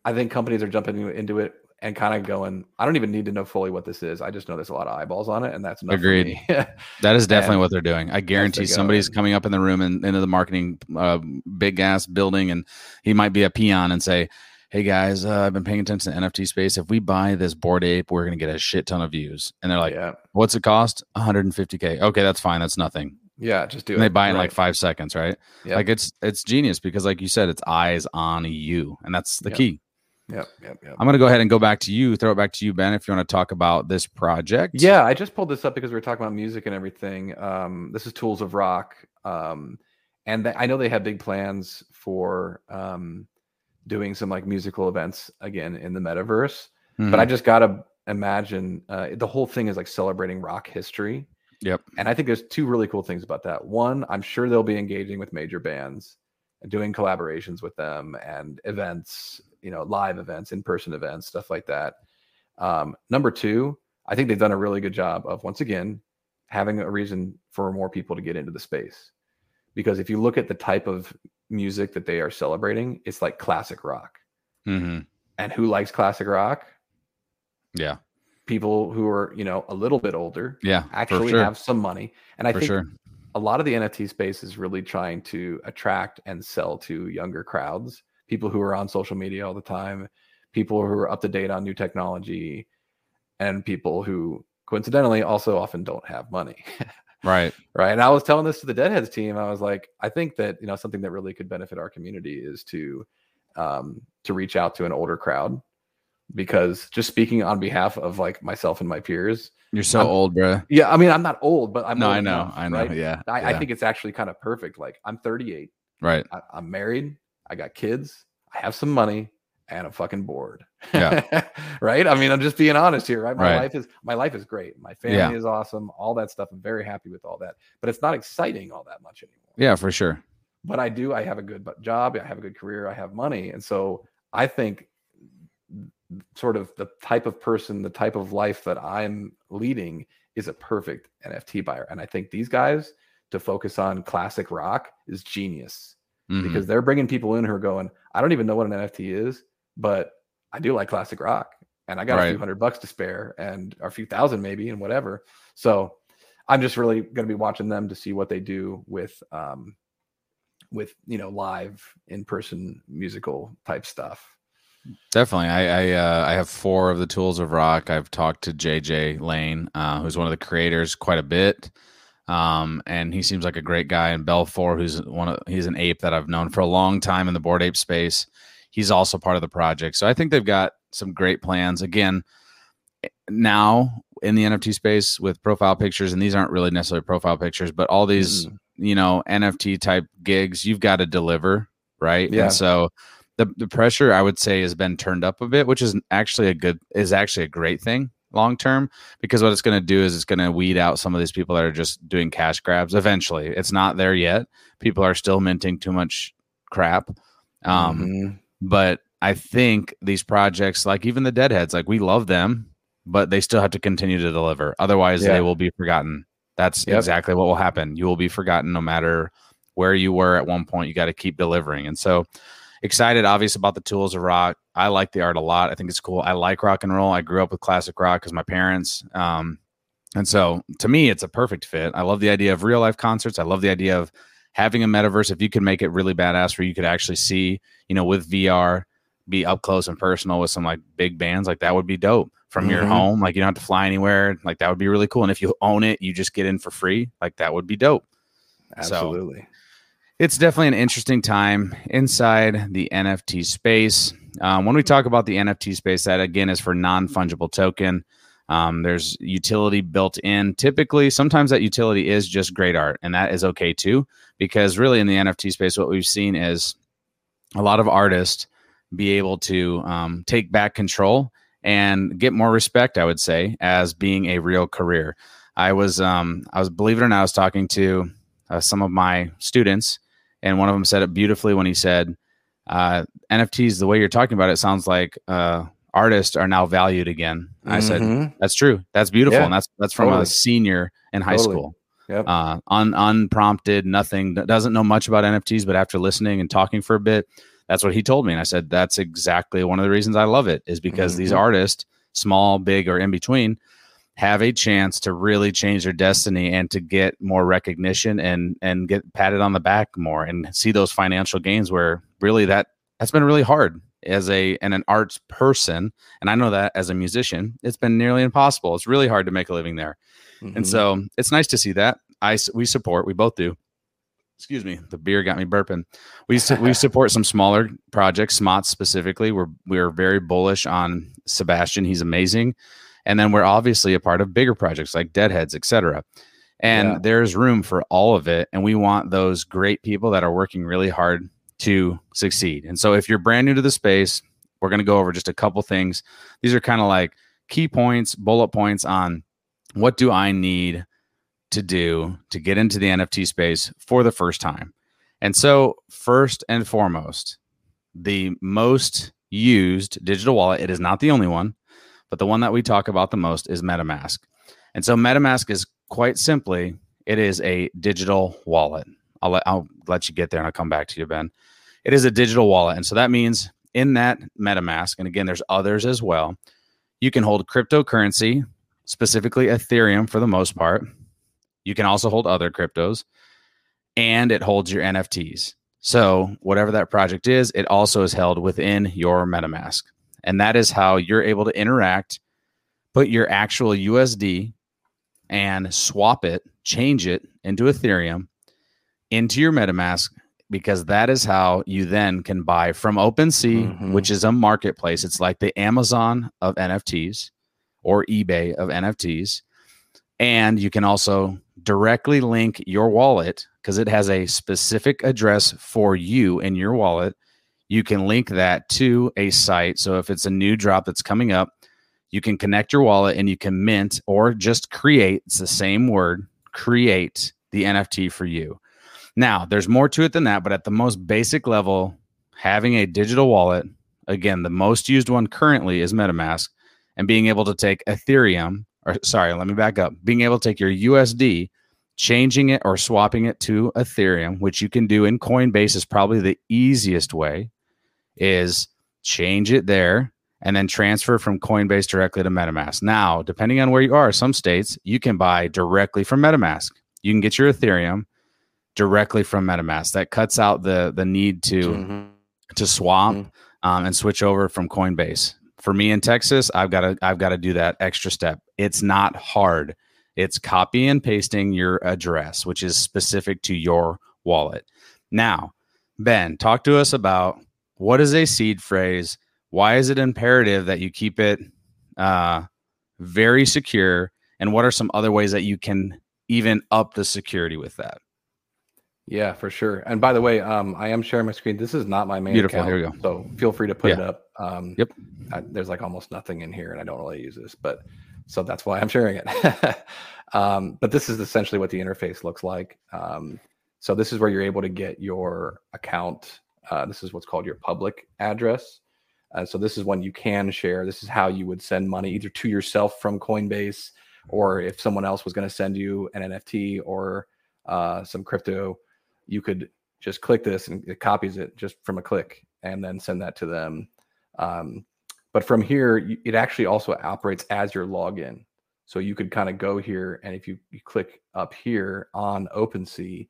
I think companies are jumping into- into it and kind of going. I don't even need to know fully what this is. I just know there's a lot of eyeballs on it, and that's enough. Agreed. That is definitely And what they're doing. I guarantee somebody's and- coming up in the room and into the marketing uh, big ass building, and he might be a peon and say, "Hey guys, uh, I've been paying attention to NFT space. If we buy this bored ape, we're gonna get a shit ton of views." And they're like, yeah, "What's it cost? 150k. Okay, that's fine. That's nothing." Yeah, just do And it. they buy in right. like five seconds, right? Yep. Like it's it's genius because, like you said, it's eyes on you, and that's the Yep. key. Yep, yep, yep. I'm gonna go ahead and go back to you. Throw it back to you, Ben, if you want to talk about this project. Yeah, I just pulled this up because we were talking about music and everything. Um, this is Tools of Rock, um, and th- I know they have big plans for um, doing some like musical events again in the metaverse. Mhm. But I just gotta imagine uh, the whole thing is like celebrating rock history, yep, and I think there's two really cool things about that. One, I'm sure they'll be engaging with major bands, and doing collaborations with them and events, you know, live events, in-person events, stuff like that. Um, number two, I think they've done a really good job of once again having a reason for more people to get into the space. Because if you look at the type of music that they are celebrating, it's like classic rock. hmm And who likes classic rock? Yeah. People who are, you know, a little bit older, Yeah. actually sure. have some money. And I for think sure. a lot of the NFT space is really trying to attract and sell to younger crowds, people who are on social media all the time, people who are up to date on new technology, and people who coincidentally also often don't have money. Right. right. And I was telling this to the Deadheads team. I was like, I think that, you know, something that really could benefit our community is to um to reach out to an older crowd because just speaking on behalf of like myself and my peers, You're so I'm- old, bro. yeah, I mean, I'm not old, but I'm no, I know. enough, I know. right? Yeah. I, I think it's actually kind of perfect. Like I'm 38, right. I, I'm married, I got kids, I have some money, and I'm fucking bored. Yeah. right. I mean, I'm just being honest here, right? My Right. life is my life is great. My family Yeah. is awesome. All that stuff. I'm very happy with all that, but it's not exciting all that much anymore. Yeah, for sure. But I do. I have a good job. I have a good career. I have money, and so I think sort of the type of person, the type of life that I'm leading is a perfect NFT buyer. And I think these guys to focus on classic rock is genius Mhm. because they're bringing people in who are going, I don't even know what an NFT is, but I do like classic rock and I got a few hundred bucks to spare and a few thousand maybe and whatever. So I'm just really going to be watching them to see what they do with, um, with you know live in person musical type stuff. Definitely. I I, uh, I have four of the tools of rock. I've talked to JJ Lane, uh, who's one of the creators, quite a bit. Um, and he seems like a great guy. And Belfour, who's one of he's an ape that I've known for a long time in the bored ape space. He's also part of the project. So I think they've got some great plans. Again, now in the NFT space with profile pictures, and these aren't really necessarily profile pictures, but all these Mm. you know NFT type gigs, you've got to deliver, right? Yeah. And so the the pressure I would say has been turned up a bit, which is actually a good is actually a great thing long term because what it's going to do is it's going to weed out some of these people that are just doing cash grabs. Eventually, it's not there yet. People are still minting too much crap. Um, Mhm. but I think these projects, like even the Deadheads, like we love them, but they still have to continue to deliver. Otherwise, Yeah. they will be forgotten. That's Yep. exactly what will happen. You will be forgotten no matter where you were at one point. You got to keep delivering. And so, excited, obvious about the tools of rock. I like the art a lot. I think it's cool. I like rock and roll. I grew up with classic rock because my parents. Um, and so, to me, it's a perfect fit. I love the idea of real life concerts. I love the idea of having a metaverse. If you could make it really badass, where you could actually see, you know, with VR, be up close and personal with some like big bands, like that would be dope from your Mhm. home. Like you don't have to fly anywhere. Like that would be really cool. And if you own it, you just get in for free. Like that would be dope. So- Absolutely. It's definitely an interesting time inside the NFT space. Um, when we talk about the NFT space, that again is for non fungible token. Um, there's utility built in. Typically, sometimes that utility is just great art, and that is okay too. Because really, in the NFT space, what we've seen is a lot of artists be able to um, take back control and get more respect. I would say as being a real career. I was, um, I was, believe it or not, I was talking to uh, some of my students, and one of them said it beautifully when he said, uh, "NFTs, the way you're talking about it, sounds like uh, artists are now valued again." I said, Mhm. "That's true. That's beautiful, Yeah, and that's that's from totally. a senior in high Totally. school." Yep. uh, un, unprompted, nothing, doesn't know much about NFTs, but after listening and talking for a bit, that's what he told me. And I said, that's exactly one of the reasons I love it is because these Mhm. artists, small, big, or in between, have a chance to really change their destiny and to get more recognition and and get patted on the back more and see those financial gains where really that that's been really hard as a and an arts person and i know that as a musician it's been nearly impossible it's really hard to make a living there and Mhm. so it's nice to see that i we support. We both do. Excuse me, the beer got me burping. We su- we support some smaller projects, Smots specifically. We're we're very bullish on Sebastian. He's amazing, and then we're obviously a part of bigger projects like Deadheads, etc. And Yeah. there's room for all of it, and we want those great people that are working really hard to succeed. And so, if you're brand new to the space, we're going to go over just a couple things. These are kind of like key points, bullet points on what do I need to do to get into the NFT space for the first time? And so, first and foremost, the most used digital wallet, it is not the only one, but the one that we talk about the most is MetaMask. And so, MetaMask is quite simply, it is a digital wallet. I'll let I'll let you get there and I'll come back to you, Ben. It is a digital wallet, and so that means in that MetaMask, and again, there's others as well. You can hold cryptocurrency, specifically Ethereum for the most part. You can also hold other cryptos, and it holds your NFTs. So, whatever that project is, it also is held within your MetaMask. And that is how you're able to interact, put your actual USD and swap it, change it into Ethereum into your MetaMask because that is how you then can buy from OpenSea, mm-hmm. which is a marketplace. It's like the Amazon of NFTs or eBay of NFTs. And you can also directly link your wallet because it has a specific address for you in your wallet. You can link that to a site. So if it's a new drop that's coming up, you can connect your wallet and you can mint or just create. It's the same word, create the NFT for you. Now, there's more to it than that, but at the most basic level, having a digital wallet, again, the most used one currently is MetaMask, and being able to take Ethereum, or sorry, let me back up, being able to take your USD, changing it or swapping it to Ethereum, which you can do in Coinbase is probably the easiest way, is change it there and then transfer from Coinbase directly to MetaMask. Now, depending on where you are, some states you can buy directly from MetaMask. You can get your Ethereum directly from MetaMask. That cuts out the the need to mm-hmm. to swap mm-hmm. um, and switch over from Coinbase. For me in Texas, I've got to I've got to do that extra step. It's not hard. It's copy and pasting your address, which is specific to your wallet. Now, Ben, talk to us about what is a seed phrase. Why is it imperative that you keep it uh, very secure? And what are some other ways that you can even up the security with that? Yeah, for sure. And by the way, um, I am sharing my screen. This is not my main Beautiful. account. Here we go. So feel free to put yeah. it up. Um, yep. I, there's like almost nothing in here, and I don't really use this, but so that's why I'm sharing it. um, but this is essentially what the interface looks like. Um, so this is where you're able to get your account. Uh, this is what's called your public address. Uh, so this is one you can share. This is how you would send money either to yourself from Coinbase, or if someone else was going to send you an NFT or uh, some crypto you could just click this and it copies it just from a click and then send that to them. Um, but from here, it actually also operates as your login. So you could kind of go here, and if you, you click up here on OpenSea,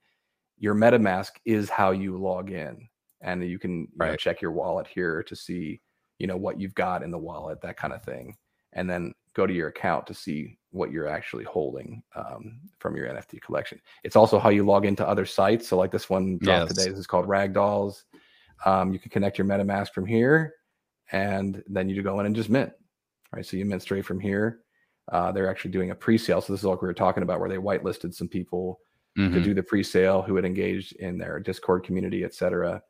your MetaMask is how you log in, and you can you right. know, check your wallet here to see, you know, what you've got in the wallet, that kind of thing, and then go to your account to see what you're actually holding um, from your NFT collection. It's also how you log into other sites. So, like this one dropped yes. today, this is called Ragdolls. Um, you can connect your MetaMask from here, and then you go in and just mint. Right, so you mint straight from here. Uh, they're actually doing a pre-sale. So this is like we were talking about, where they whitelisted some people mm-hmm. to do the pre-sale who had engaged in their Discord community, etc.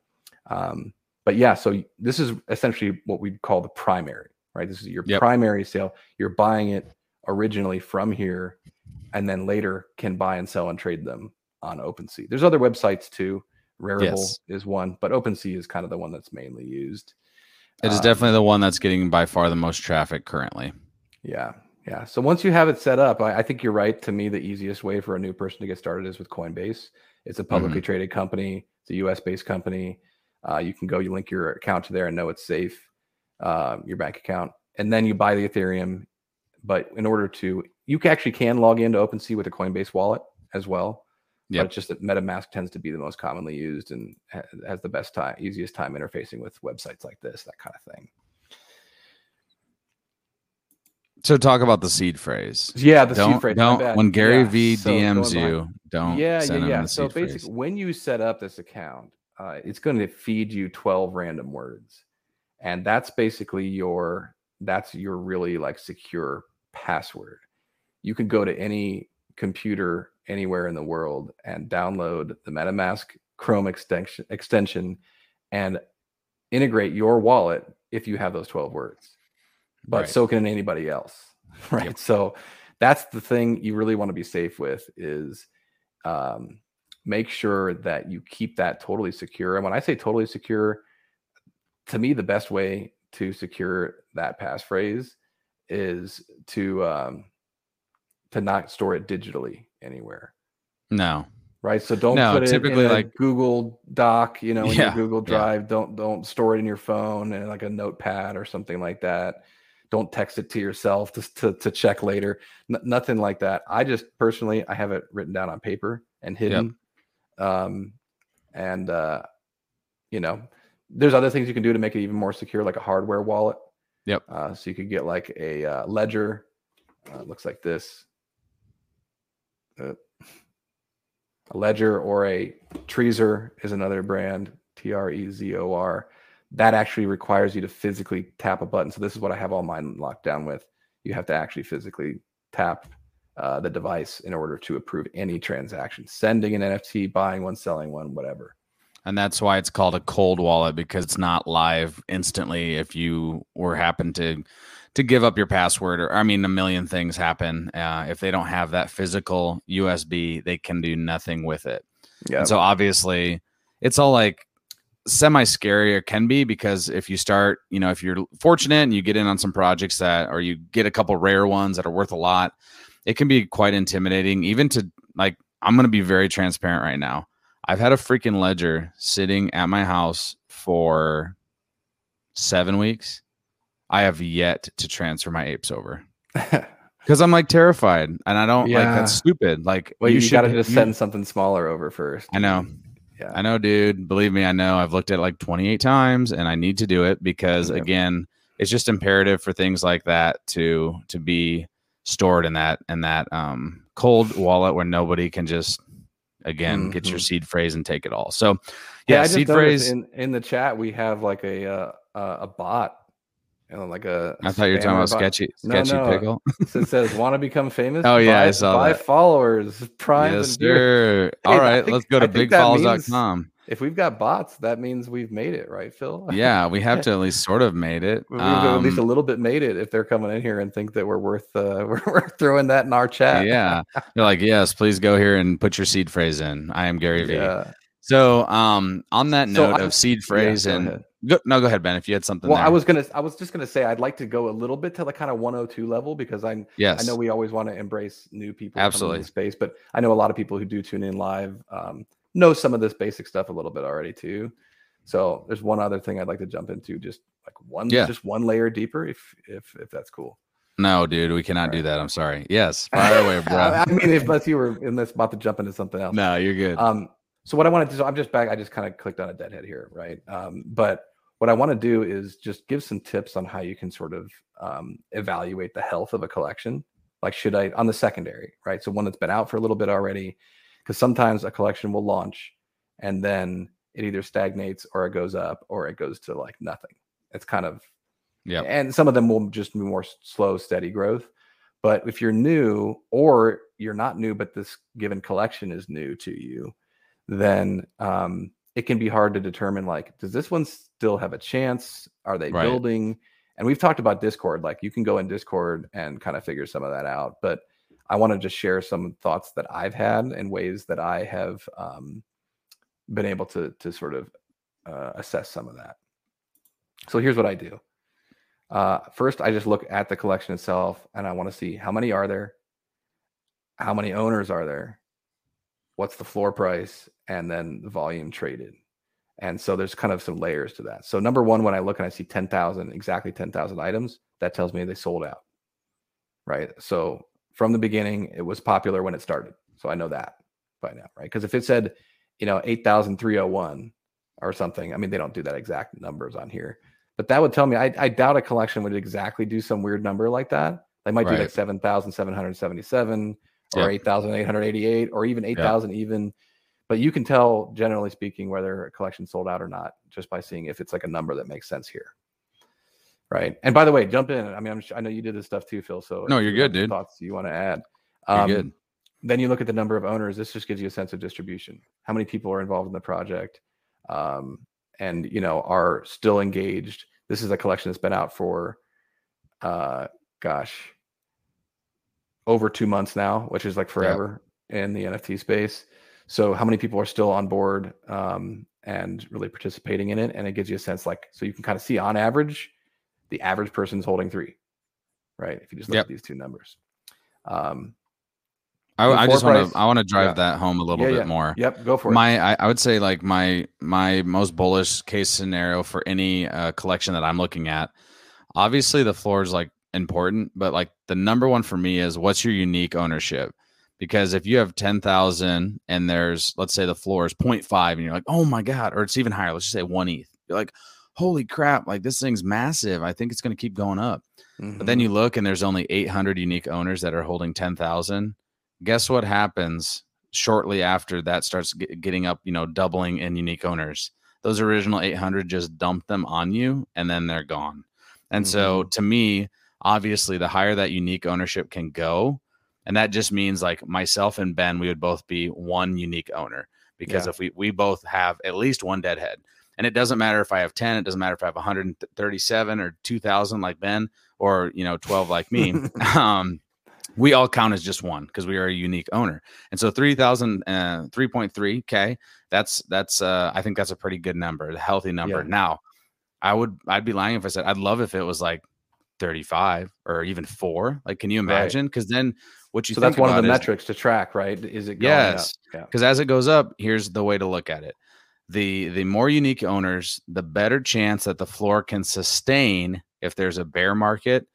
Um, but yeah, so this is essentially what we'd call the primary. Right, this is your yep. primary sale. You're buying it originally from here and then later can buy and sell and trade them on OpenSea. There's other websites too. Rarible yes. is one, but OpenSea is kind of the one that's mainly used. It is um, definitely the one that's getting by far the most traffic currently. Yeah. Yeah. So once you have it set up, I, I, think you're right. To me, the easiest way for a new person to get started is with Coinbase. It's a publicly mm-hmm. traded company, it's a US based company. Uh, you can go, you link your account to there and know it's safe, uh, your bank account. And then you buy the Ethereum, but in order to, you actually can log into OpenSea with a Coinbase wallet as well. Yeah. But it's just that MetaMask tends to be the most commonly used and has the best time, easiest time interfacing with websites like this, that kind of thing. So talk about the seed phrase. Yeah, the don't, seed phrase. Don't when Gary yeah, V so DMs you, don't. Yeah, yeah, yeah. So basically, when you set up this account, uh, it's going to feed you twelve random words, and that's basically your that's your really like secure password. You can go to any computer anywhere in the world and download the MetaMask Chrome extension extension and integrate your wallet if you have those 12 words. But right. so can anybody else. Right. Yep. So that's the thing you really want to be safe with is um, make sure that you keep that totally secure. And when I say totally secure, to me, the best way to secure that passphrase is to um, to not store it digitally anywhere. No. right? So don't No, put it typically, in a like- Google Doc, you know, in Yeah, your Google yeah. Drive. Don't don't store it in your phone and like a notepad or something like that. Don't text it to yourself to to, to check later. N- nothing like that. I just personally I have it written down on paper and hidden. Um, and uh, you know, there's other things you can do to make it even more secure, like a hardware wallet. Yep. Uh, so you could get like a uh, ledger. Uh, looks like this. Uh, a ledger or a Trezor is another brand, T R E Z O R. That actually requires you to physically tap a button. So this is what I have all mine locked down with. You have to actually physically tap uh, the device in order to approve any transaction, sending an NFT, buying one, selling one, whatever. And that's why it's called a cold wallet because it's not live instantly if you were happen to to give up your password or I mean a million things happen. Uh, if they don't have that physical USB, they can do nothing with it. Yeah. And so obviously it's all like semi scary or can be because if you start, you know, if you're fortunate and you get in on some projects that or you get a couple rare ones that are worth a lot, it can be quite intimidating even to like I'm going to be very transparent right now. I've had a freaking ledger sitting at my house for 7 weeks. I have yet to transfer my apes over because I'm like terrified and I don't like that's stupid. Like well, you, should- got to just you- send something smaller over first. I know. Yeah. I know, dude. Believe me, I know. I've looked at it like 28 times and I need to do it because Yep. again, it's just imperative for things like that to to be stored in that in that um cold wallet where nobody can just again get your Mhm. seed phrase and take it all. So Yeah, yeah, seed phrase. in in the chat we have like a uh, a bot, you know, like a. I thought you were talking about bot. sketchy No, sketchy no. pickle. So it says, "Want to become famous? Oh, yeah, I Buy- saw buy that. followers, primes, yes, and sir. All I right, think- let's go to I think that means- bigfalls.com. If we've got bots, that means we've made it, right, Phil? Yeah, we have to at least sort of made it. We've at least a Um, little bit made it if they're coming in here and think that we're worth uh, we're, we're throwing that in our chat. yeah. You're like, yes, please go here and put your seed phrase in. I am Gary Vee. yeah. So, um, on that So note I- of seed phrase go and ahead. Go, no, go ahead, Ben. If you had something, Well, I was gonna I was just gonna say I'd like to go a little bit to the kind of 102 level because I'm yes, I know we always want to embrace new people Absolutely. space, but I know a lot of people who do tune in live um, know some of this basic stuff a little bit already too. So there's one other thing I'd like to jump into, just like one, Yeah. just one layer deeper, if if if that's cool. no, dude, we cannot do that. I'm sorry. Yes, fire away, bro. I mean, if unless you were unless about to jump into something else. no, you're good. Um, so what I want to do, so I'm just back. I just kind of clicked on a deadhead here, right? Um, but what I want to do is just give some tips on how you can sort of um, evaluate the health of a collection. Like, should I on the secondary, right? So one that's been out for a little bit already, because sometimes a collection will launch and then it either stagnates or it goes up or it goes to like nothing. It's kind of yeah. and some of them will just be more slow, steady growth. But if you're new or you're not new, but this given collection is new to you, then um, it can be hard to determine like, does this one still have a chance? Are they Right. building? And we've talked about Discord. Like you can go in Discord and kind of figure some of that out. But I want to just share some thoughts that I've had and ways that I have um, been able to to sort of uh, assess some of that. So here's what I do. Uh, first, I just look at the collection itself and I want to see how many are there, how many owners are there, what's the floor price, and then the volume traded. And so there's kind of some layers to that. So number one, when I look and I see 10,000, exactly 10,000 items, that tells me they sold out. Right. So from the beginning, it was popular when it started. So I know that by now, right? Because if it said, you know, 8,301 or something, I mean, they don't do that exact numbers on here, but that would tell me I, I doubt a collection would exactly do some weird number like that. They might do like 7,777 or Yep. 8,888 or even 8,000 even. But you can tell, generally speaking, whether a collection sold out or not just by seeing if it's like a number that makes sense here. Right. And by the way, jump in. I mean, I'm, I know you did this stuff too, Phil. So No, you're good, dude. Thoughts you want to add? You're Um, good. Then you look at the number of owners. This just gives you a sense of distribution. How many people are involved in the project, um, and you know are still engaged. This is a collection that's been out for, uh, gosh, over two months now, which is like forever in the NFT space. So how many people are still on board um, and really participating in it? And it gives you a sense like so you can kind of see on average, the average person is holding three, right? If you just look Yep. at these two numbers. Um, I, I just want to I want to drive yeah. that home a little Yeah, bit yeah. more. Yep, go for it. my I, I would say like my my most bullish case scenario for any uh, collection that i'm looking at obviously the floor is like important but like the number one for me is what's your unique ownership because if you have 10,000 and there's let's say the floor is 0.5 and you're like oh my god or it's even higher let's just say 1 ETH you're like holy crap like this thing's massive i think it's going to keep going up but then Mhm. you look and there's only 800 unique owners that are holding 10,000. Guess what happens shortly after that starts get, getting up, you know, doubling in unique owners? Those original 800 just dump them on you and then they're gone. And so to me, obviously, the higher that unique ownership can go, and that just means like myself and Ben, we would both be one unique owner because Yeah. if we we both have at least one deadhead, and it doesn't matter if I have 10, it doesn't matter if I have 137 or 2000 like Ben or you know 12 like me um we all count as just one because we are a unique owner and so 3000 uh 3.3k that's that's uh i think that's a pretty good number a healthy number Yeah. now i would i'd be lying if i said i'd love if it was like 35 or even four like can you imagine because then what you so that's one of the is- metrics to track, right? Is it going Yes. up? Yeah. because as it goes up here's the way to look at it the the more unique owners the better chance that the floor can sustain if there's a bear market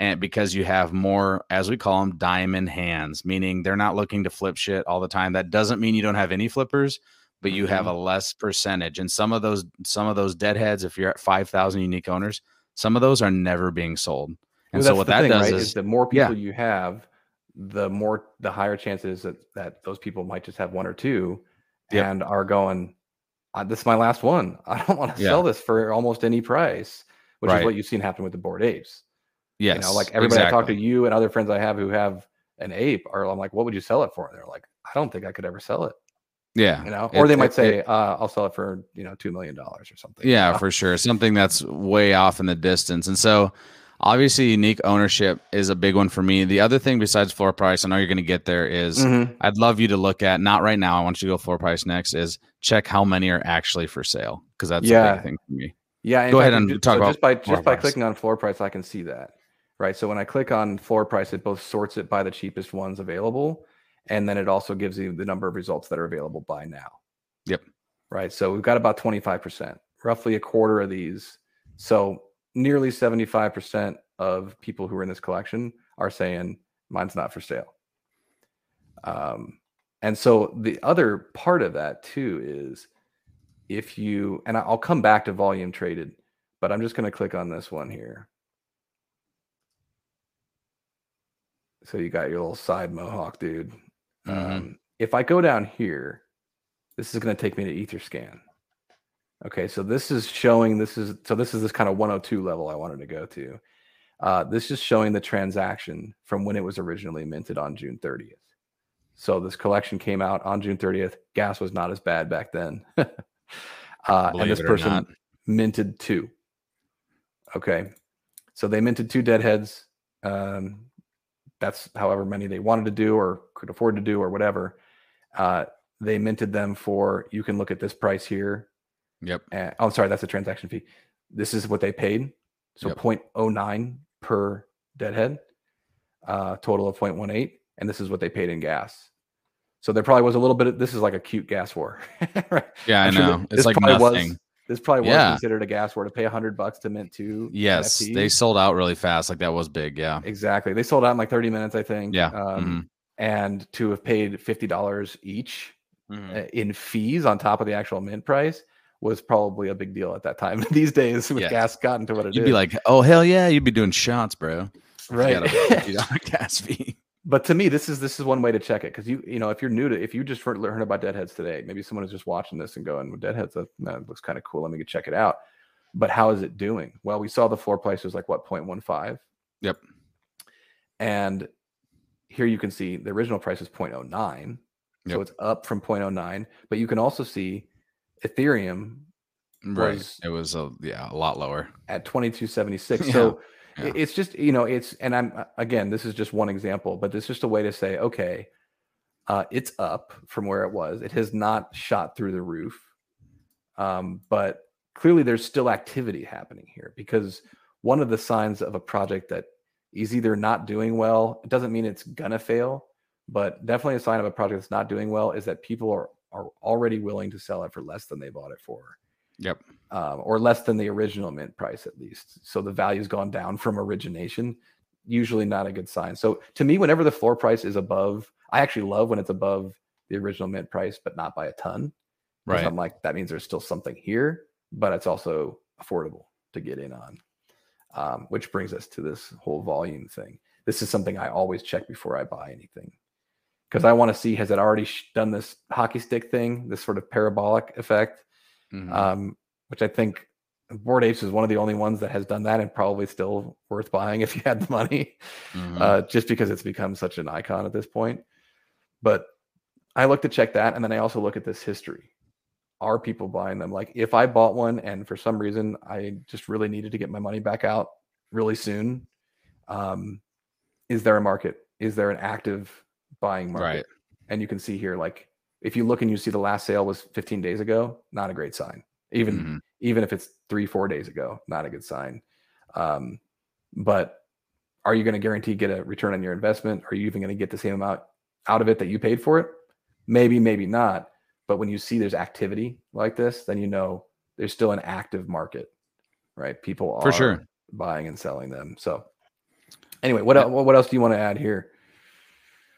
and because you have more as we call them diamond hands meaning they're not looking to flip shit all the time that doesn't mean you don't have any flippers but you have mm-hmm. a less percentage and some of those some of those deadheads if you're at 5000 unique owners some of those are never being sold and Well, so what that thing, does right, is the more yeah. people you have, the more the higher chances that that those people might just have one or two, Yep. and are going. Uh, this is my last one. I don't want to Yeah. sell this for almost any price, which Right. is what you've seen happen with the bored apes. yes You know, like everybody I talk to, you and other friends I have who have an ape are. I'm like, what would you sell it for? And they're like, I don't think I could ever sell it. Yeah You know, or It- they it- might say, it- uh, I'll sell it for you know two million dollars or something. you Yeah, know? for sure. Something that's way off in the distance. And so obviously unique ownership is a big one for me. The other thing besides floor price, I know you're going to get there is Mhm. I'd love you to look at not right now. I want you to go floor price next is check how many are actually for sale because that's a Yeah. big thing for me. Yeah. Go ahead and ju- talk so about just by just by price. clicking on floor price, I can see that. Right. So when I click on floor price, it both sorts it by the cheapest ones available, and then it also gives you the number of results that are available by now. Yep. Right. So we've got about 25%, roughly a quarter of these. So nearly 75% of people who are in this collection are saying mine's not for sale. Um, and so the other part of that too is if you, and I'll come back to volume traded, but I'm just going to click on this one here. So you got your little side mohawk, dude. Mhm. Um, if I go down here, this is going to take me to Etherscan. Okay, so this is showing this is so this is this kind of 102 level I wanted to go to. Uh, this is showing the transaction from when it was originally minted on June 30th. So this collection came out on June 30th. Gas was not as bad back then. uh, and this person not. minted two. Okay, so they minted two deadheads. Um, that's however many they wanted to do or could afford to do or whatever. Uh, they minted them for. You can look at this price here. Yep. And, oh, sorry, that's a transaction fee. This is what they paid. So Yep. 0.09 per deadhead, uh, total of 0.18. And this is what they paid in gas. So there probably was a little bit of this is like a cute gas war. right? Yeah, I sure know. that It's like nothing. Was, this probably was Yeah. considered a gas war to pay a 100 bucks to mint two. yes, they sold out really fast. Like that was big. Yeah. Exactly. They sold out in like 30 minutes, I think. Yeah. Um, And to have paid $50 each Mhm. uh, in fees on top of the actual mint price was probably a big deal at that time. These days, with gas gotten to what it You'd is, be like, oh hell yeah, you'd be doing shots, bro. Right. got a $50 gas fee. But to me, this is this is one way to check it because you you know if you're new to if you just heard about deadheads today, maybe someone is just watching this and going, well, "Deadheads, that, that looks kind of cool. Let me go check it out." But how is it doing? Well, we saw the floor price was like what 0.15. Yep. And here you can see the original price is 0.09. yep. So it's up from 0.09. But you can also see Ethereum Right. Was- it was a yeah, a lot lower. at 2276. Yeah, So yeah. it's just, you know, it's, and I'm, again, this is just one example, but it's just a way to say, okay, uh, it's up from where it was. It has not shot through the roof. Um, but clearly there's still activity happening here because one of the signs of a project that is either not doing well, it doesn't mean it's gonna fail, but definitely a sign of a project that's not doing well is that people are are already willing to sell it for less than they bought it for. Yep. Um, or less than the original mint price at least. So the value's gone down from origination. Usually not a good sign. So to me, whenever the floor price is above, I actually love when it's above the original mint price, but not by a ton. Right. I'm like, that means there's still something here, but it's also affordable to get in on. Um, which brings us to this whole volume thing. This is something I always check before I buy anything because I want to see has it already sh- done this hockey stick thing, this sort of parabolic effect, Mhm. um, which I think Bored Apes is one of the only ones that has done that and probably still worth buying if you had the money, Mhm. uh, just because it's become such an icon at this point. But I look to check that, and then I also look at this history. Are people buying them? Like if I bought one and for some reason I just really needed to get my money back out really soon, um, is there a market? Is there an active buying market? Right. And you can see here, like if you look and you see the last sale was 15 days ago, not a great sign. Even Mhm. even if it's three four days ago, not a good sign. Um, but are you going to guarantee get a return on your investment? Are you even going to get the same amount out of it that you paid for it? Maybe, maybe not. But when you see there's activity like this, then you know there's still an active market, right? People are For sure. buying and selling them. So anyway, what el- what else do you want to add here?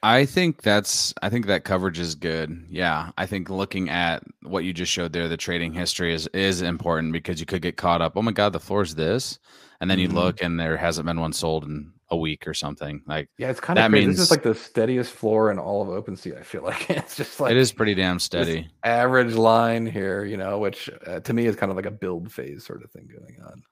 I think that's I think that coverage is good. Yeah, I think looking at what you just showed there, the trading history is is important because you could get caught up. Oh my god, the floor's this, and then you look and there hasn't been one sold in a week or something. Like Yeah, it's kind That of crazy. this means- is like the steadiest floor in all of OpenSea. I feel like it's just like it is pretty damn steady. average line here, you know, which uh, to me is kind of like a build phase sort of thing going on.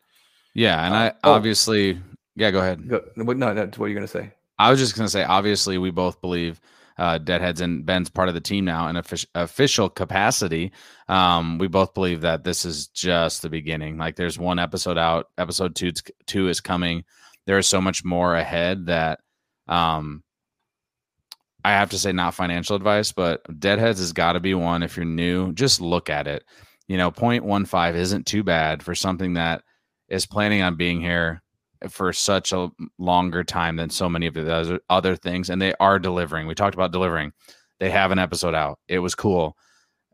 Yeah, and Uh, I oh. obviously yeah, go ahead. Go, what, no, no, what are you going to say? I was just gonna say, obviously, we both believe uh, Deadheads and Ben's part of the team now in offic- official capacity. Um, we both believe that this is just the beginning. Like, there's one episode out, episode two, two is coming. There is so much more ahead that um, I have to say, not financial advice, but Deadheads has got to be one. If you're new, just look at it. You know, 0.15 isn't too bad for something that is planning on being here for such a longer time than so many of the other, things and they are delivering. We talked about delivering. They have an episode out. It was cool.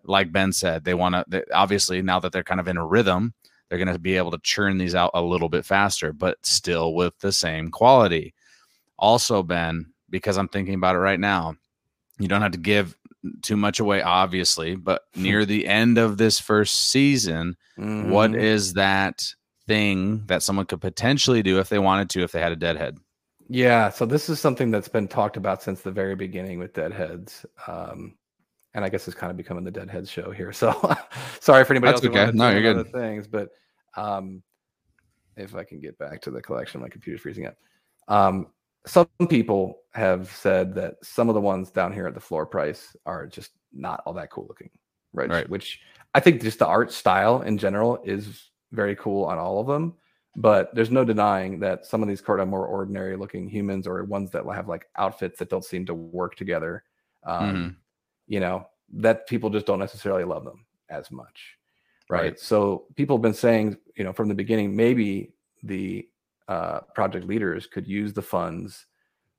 Like ben said they want to obviously now that they're kind of in a rhythm they're going to be able to churn these out a little bit faster but still with the same quality. Also ben because i'm thinking about it right now you don't have to give too much away obviously but near the end of this first season what Mhm. is that thing that someone could potentially do if they wanted to if they had a deadhead Yeah, so this is something that's been talked about since the very beginning with Deadheads. Um, and I guess it's kind of becoming the Deadheads show here. So sorry for anybody That's else. okay. No, you're good. Things, but um, if I can get back to the collection, my computer's freezing up. Um, some people have said that some of the ones down here at the floor price are just not all that cool looking, right? Right. Which I think just the art style in general is very cool on all of them. But there's no denying that some of these cards are more ordinary looking humans or ones that have like outfits that don't seem to work together. Um, Mhm. You know, that people just don't necessarily love them as much. Right. Right. So people have been saying, you know, from the beginning, maybe the uh, project leaders could use the funds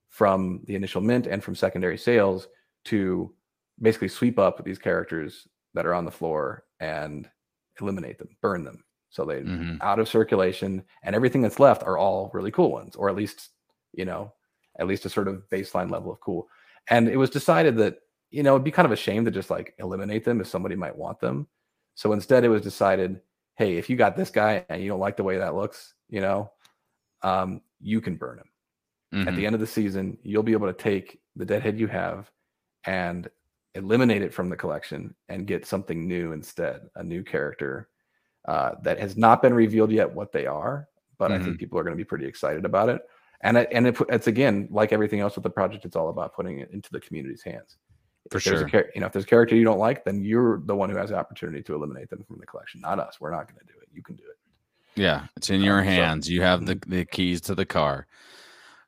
from the initial mint and from secondary sales to basically sweep up these characters that are on the floor and eliminate them, burn them. So they Mhm. out of circulation and everything that's left are all really cool ones, or at least, you know, at least a sort of baseline level of cool. And it was decided that, you know, it'd be kind of a shame to just like eliminate them if somebody might want them. So instead it was decided, hey, if you got this guy and you don't like the way that looks, you know, um, you can burn him at Mhm. the end of the season, you'll be able to take the deadhead you have and eliminate it from the collection and get something new instead, a new character uh, that has not been revealed yet what they are, but I think people are going to be pretty excited about it. And it, and it, it's again like everything else with the project, it's all about putting it into the community's hands. For If there's a sure. you know, if there's a character you don't like, then you're the one who has the opportunity to eliminate them from the collection, not us. We're not going to do it. You can do it. Yeah, it's in Um, your so- hands. You have the, the keys to the car.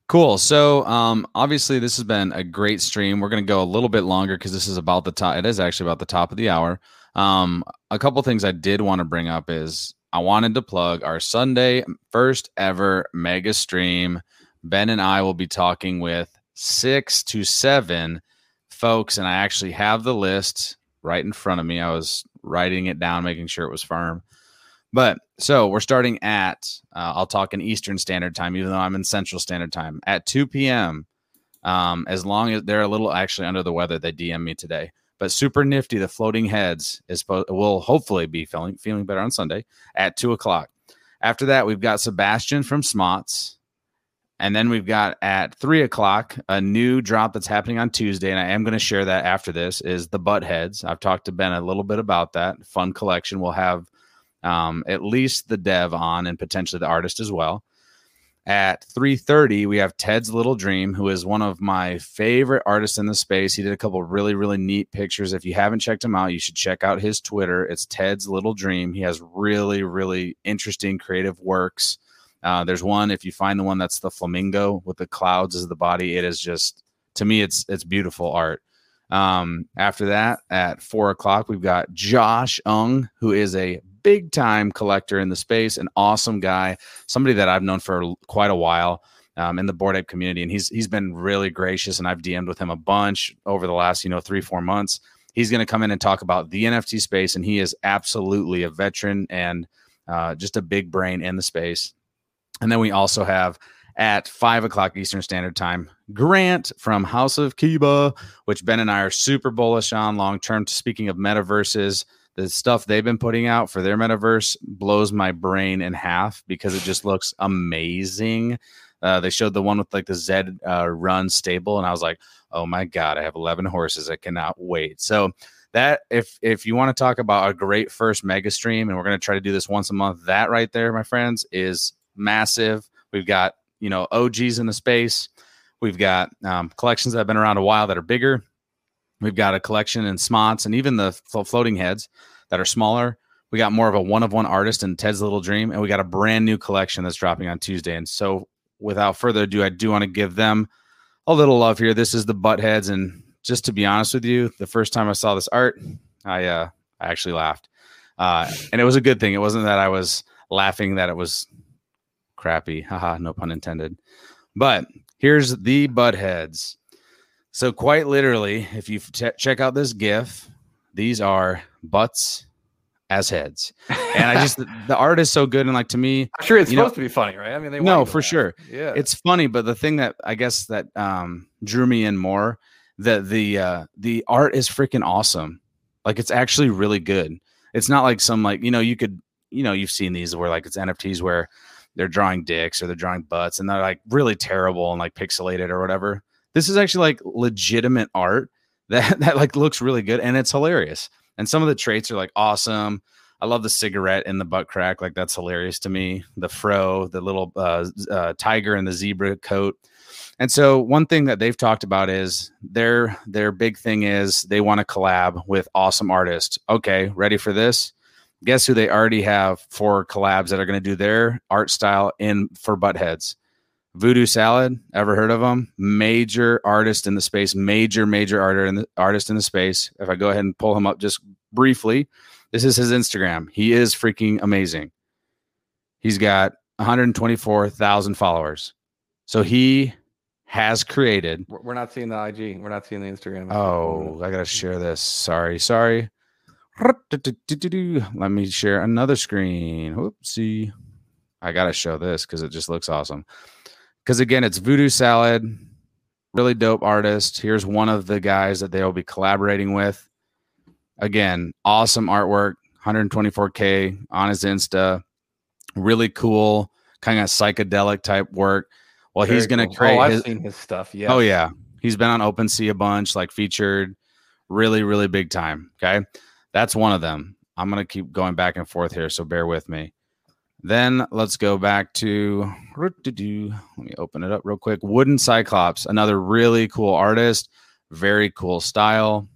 Cool. So, um, obviously, this has been a great stream. We're going to go a little bit longer because this is about the top. It is actually about the top of the hour. Um, a couple things I did want to bring up is I wanted to plug our Sunday first ever mega stream. Ben and I will be talking with six to seven folks, and I actually have the list right in front of me. I was writing it down, making sure it was firm. But so we're starting at, uh, I'll talk in Eastern Standard Time, even though I'm in Central Standard Time at 2 p.m. Um, as long as they're a little actually under the weather, they DM me today. But super nifty, the floating heads is will hopefully be feeling feeling better on Sunday at two o'clock. After that, we've got Sebastian from Smots. And then we've got at three o'clock a new drop that's happening on Tuesday, and I am going to share that after this. Is the butt heads? I've talked to Ben a little bit about that fun collection. We'll have um, at least the dev on and potentially the artist as well. At 3:30, we have Ted's Little Dream, who is one of my favorite artists in the space. He did a couple really, really neat pictures. If you haven't checked him out, you should check out his Twitter. It's Ted's Little Dream. He has really, really interesting creative works. Uh, there's one if you find the one that's the flamingo with the clouds as the body. It is just to me, it's it's beautiful art. Um, after that, at four o'clock, we've got Josh Ung, who is a big time collector in the space, an awesome guy, somebody that I've known for quite a while. Um, in the bored ape community, and he's he's been really gracious, and I've DM'd with him a bunch over the last you know three four months. He's going to come in and talk about the NFT space, and he is absolutely a veteran and uh, just a big brain in the space. And then we also have at five o'clock Eastern Standard Time, Grant from House of Kiba, which Ben and I are super bullish on long term. Speaking of metaverses, the stuff they've been putting out for their metaverse blows my brain in half because it just looks amazing. Uh, they showed the one with like the Z uh, run stable, and I was like, oh my god, I have 11 horses. I cannot wait. So that if if you want to talk about a great first mega stream, and we're going to try to do this once a month, that right there, my friends, is massive. We've got you know OGs in the space. We've got um, collections that have been around a while that are bigger. We've got a collection in Smots and even the floating heads that are smaller. We got more of a one of one artist in Ted's Little Dream, and we got a brand new collection that's dropping on Tuesday. And so, without further ado, I do want to give them a little love here. This is the Buttheads, and just to be honest with you, the first time I saw this art, I uh, I actually laughed, uh, and it was a good thing. It wasn't that I was laughing that it was crappy. Haha, no pun intended. But here's the butt heads. So quite literally, if you t- check out this GIF, these are butts as heads. And I just the art is so good and like to me, I'm sure it's supposed know, to be funny, right? I mean, they no for sure. Yeah, it's funny, but the thing that I guess that um, drew me in more that the uh, the art is freaking awesome. Like it's actually really good. It's not like some like you know you could you know you've seen these where like it's NFTs where they're drawing dicks or they're drawing butts and they're like really terrible and like pixelated or whatever. This is actually like legitimate art that that like looks really good and it's hilarious. And some of the traits are like awesome. I love the cigarette in the butt crack. Like that's hilarious to me. The fro, the little uh, uh, tiger and the zebra coat. And so one thing that they've talked about is their their big thing is they want to collab with awesome artists. Okay, ready for this? guess who they already have for collabs that are going to do their art style in for buttheads voodoo salad ever heard of them major artist in the space major major artist in the artist in the space. If i go ahead and pull him up just briefly this is his instagram. He is freaking amazing. He's got 124000 followers. So he has created we're not seeing the ig we're not seeing the instagram oh i gotta share this. Sorry sorry. Let me share another screen. Whoopsie. I got to show this because it just looks awesome. Because again, it's Voodoo Salad, really dope artist. Here's one of the guys that they'll be collaborating with. Again, awesome artwork, 124K on his Insta. Really cool, kind of psychedelic type work. Well, Very he's going to cool. create oh, I've his, seen his stuff. Yeah. Oh, yeah. He's been on OpenSea a bunch, like featured really, really big time. Okay. That's one of them. I'm going to keep going back and forth here, so bear with me. Then let's go back to let me open it up real quick. Wooden Cyclops, another really cool artist, very cool style.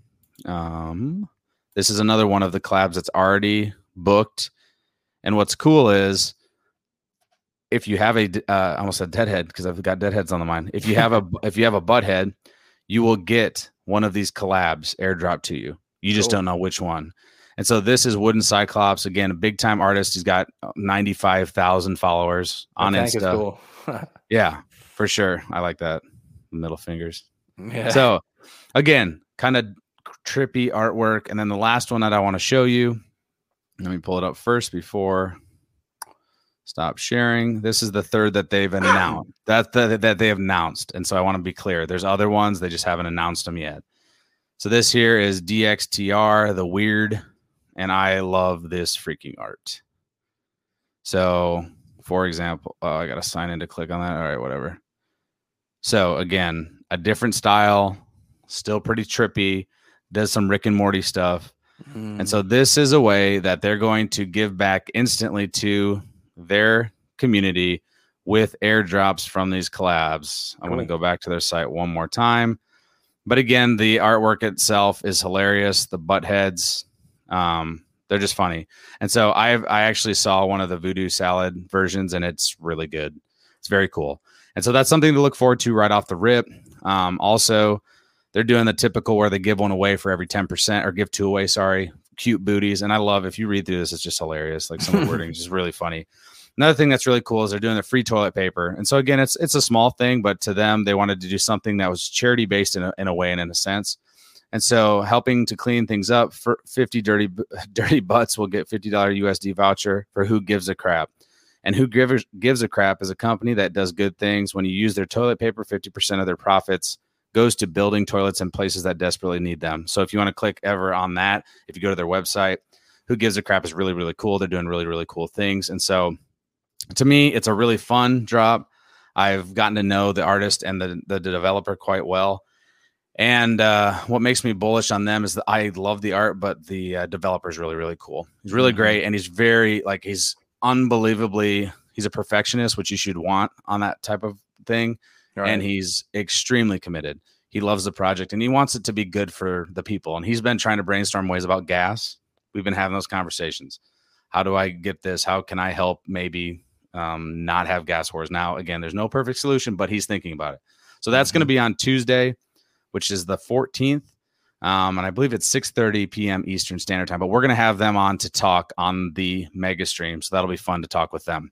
Um, this is another one of the collabs that's already booked. And what's cool is if you have a uh, I almost said deadhead because I've got deadheads on the mind. If you have a if you have a butthead, you will get one of these collabs airdrop to you. You just cool. don't know which one. And so this is Wooden Cyclops again, a big time artist. He's got uh, ninety five thousand followers on Insta. Cool. yeah, for sure. I like that. Middle fingers. Yeah. So again, kind of trippy artwork. And then the last one that I want to show you, let me pull it up first before stop sharing. This is the third that they've announced. That the, that they have announced. And so I want to be clear. There's other ones they just haven't announced them yet. So this here is DXTR, the weird, and I love this freaking art. So, for example, oh, I got to sign in to click on that. All right, whatever. So again, a different style, still pretty trippy, does some Rick and Morty stuff. Mm. And so this is a way that they're going to give back instantly to their community with airdrops from these collabs. I'm cool. going to go back to their site one more time. But again, the artwork itself is hilarious. The butt heads, um, they're just funny. And so I I actually saw one of the voodoo salad versions, and it's really good. It's very cool. And so that's something to look forward to right off the rip. Um, also, they're doing the typical where they give one away for every 10% or give two away, sorry, cute booties. And I love if you read through this, it's just hilarious. Like some of the wording is just really funny. Another thing that's really cool is they're doing the free toilet paper. And so again, it's it's a small thing, but to them, they wanted to do something that was charity based in a, in a way and in a sense. And so helping to clean things up for 50 dirty dirty butts will get $50 USD voucher for who gives a crap. And who gives gives a crap is a company that does good things. When you use their toilet paper, 50% of their profits goes to building toilets in places that desperately need them. So if you want to click ever on that, if you go to their website, who gives a crap is really, really cool. They're doing really, really cool things. And so to me, it's a really fun drop. I've gotten to know the artist and the, the developer quite well. And uh, what makes me bullish on them is that I love the art, but the uh, developer is really, really cool. He's really mm-hmm. great. And he's very, like, he's unbelievably, he's a perfectionist, which you should want on that type of thing. Right. And he's extremely committed. He loves the project and he wants it to be good for the people. And he's been trying to brainstorm ways about gas. We've been having those conversations. How do I get this? How can I help maybe um, not have gas wars. Now, again, there's no perfect solution, but he's thinking about it. So that's mm-hmm. going to be on Tuesday, which is the 14th. Um, and I believe it's 6:30 p.m. Eastern Standard Time. But we're going to have them on to talk on the mega stream, so that'll be fun to talk with them.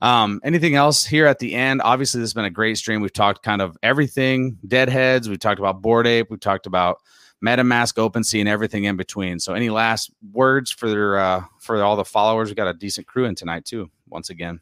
Um, anything else here at the end? Obviously, this has been a great stream. We've talked kind of everything, deadheads. We've talked about Bored Ape. We've talked about MetaMask, OpenSea, and everything in between. So, any last words for uh, for all the followers? We got a decent crew in tonight too. Once again.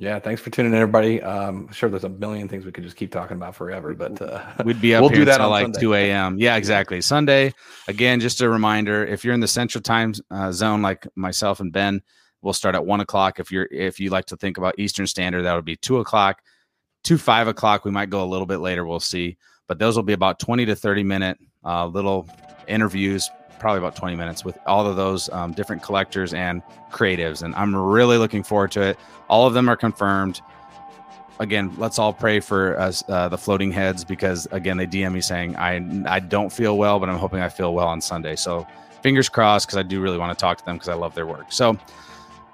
Yeah, thanks for tuning in, everybody. Um, sure, there's a million things we could just keep talking about forever, but uh, we'd be up we'll do that until like Sunday. 2 a.m. Yeah, exactly. Sunday, again, just a reminder: if you're in the Central Time uh, Zone, like myself and Ben, we'll start at one o'clock. If you're if you like to think about Eastern Standard, that would be two o'clock. To five o'clock, we might go a little bit later. We'll see, but those will be about 20 to 30 minute uh, little interviews probably about 20 minutes with all of those um, different collectors and creatives. And I'm really looking forward to it. All of them are confirmed. Again, let's all pray for us, uh, the floating heads, because again, they DM me saying, I, I don't feel well, but I'm hoping I feel well on Sunday. So fingers crossed, because I do really want to talk to them because I love their work. So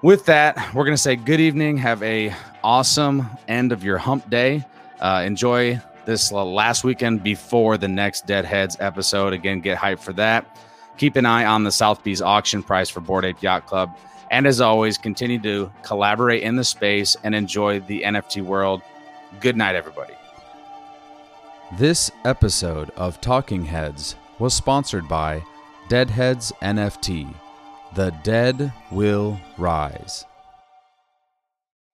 with that, we're going to say good evening. Have a awesome end of your hump day. Uh, enjoy this last weekend before the next Deadheads episode. Again, get hyped for that. Keep an eye on the Sotheby's auction price for Bored Ape Yacht Club. And as always, continue to collaborate in the space and enjoy the NFT world. Good night, everybody. This episode of Talking Heads was sponsored by Deadheads NFT. The dead will rise.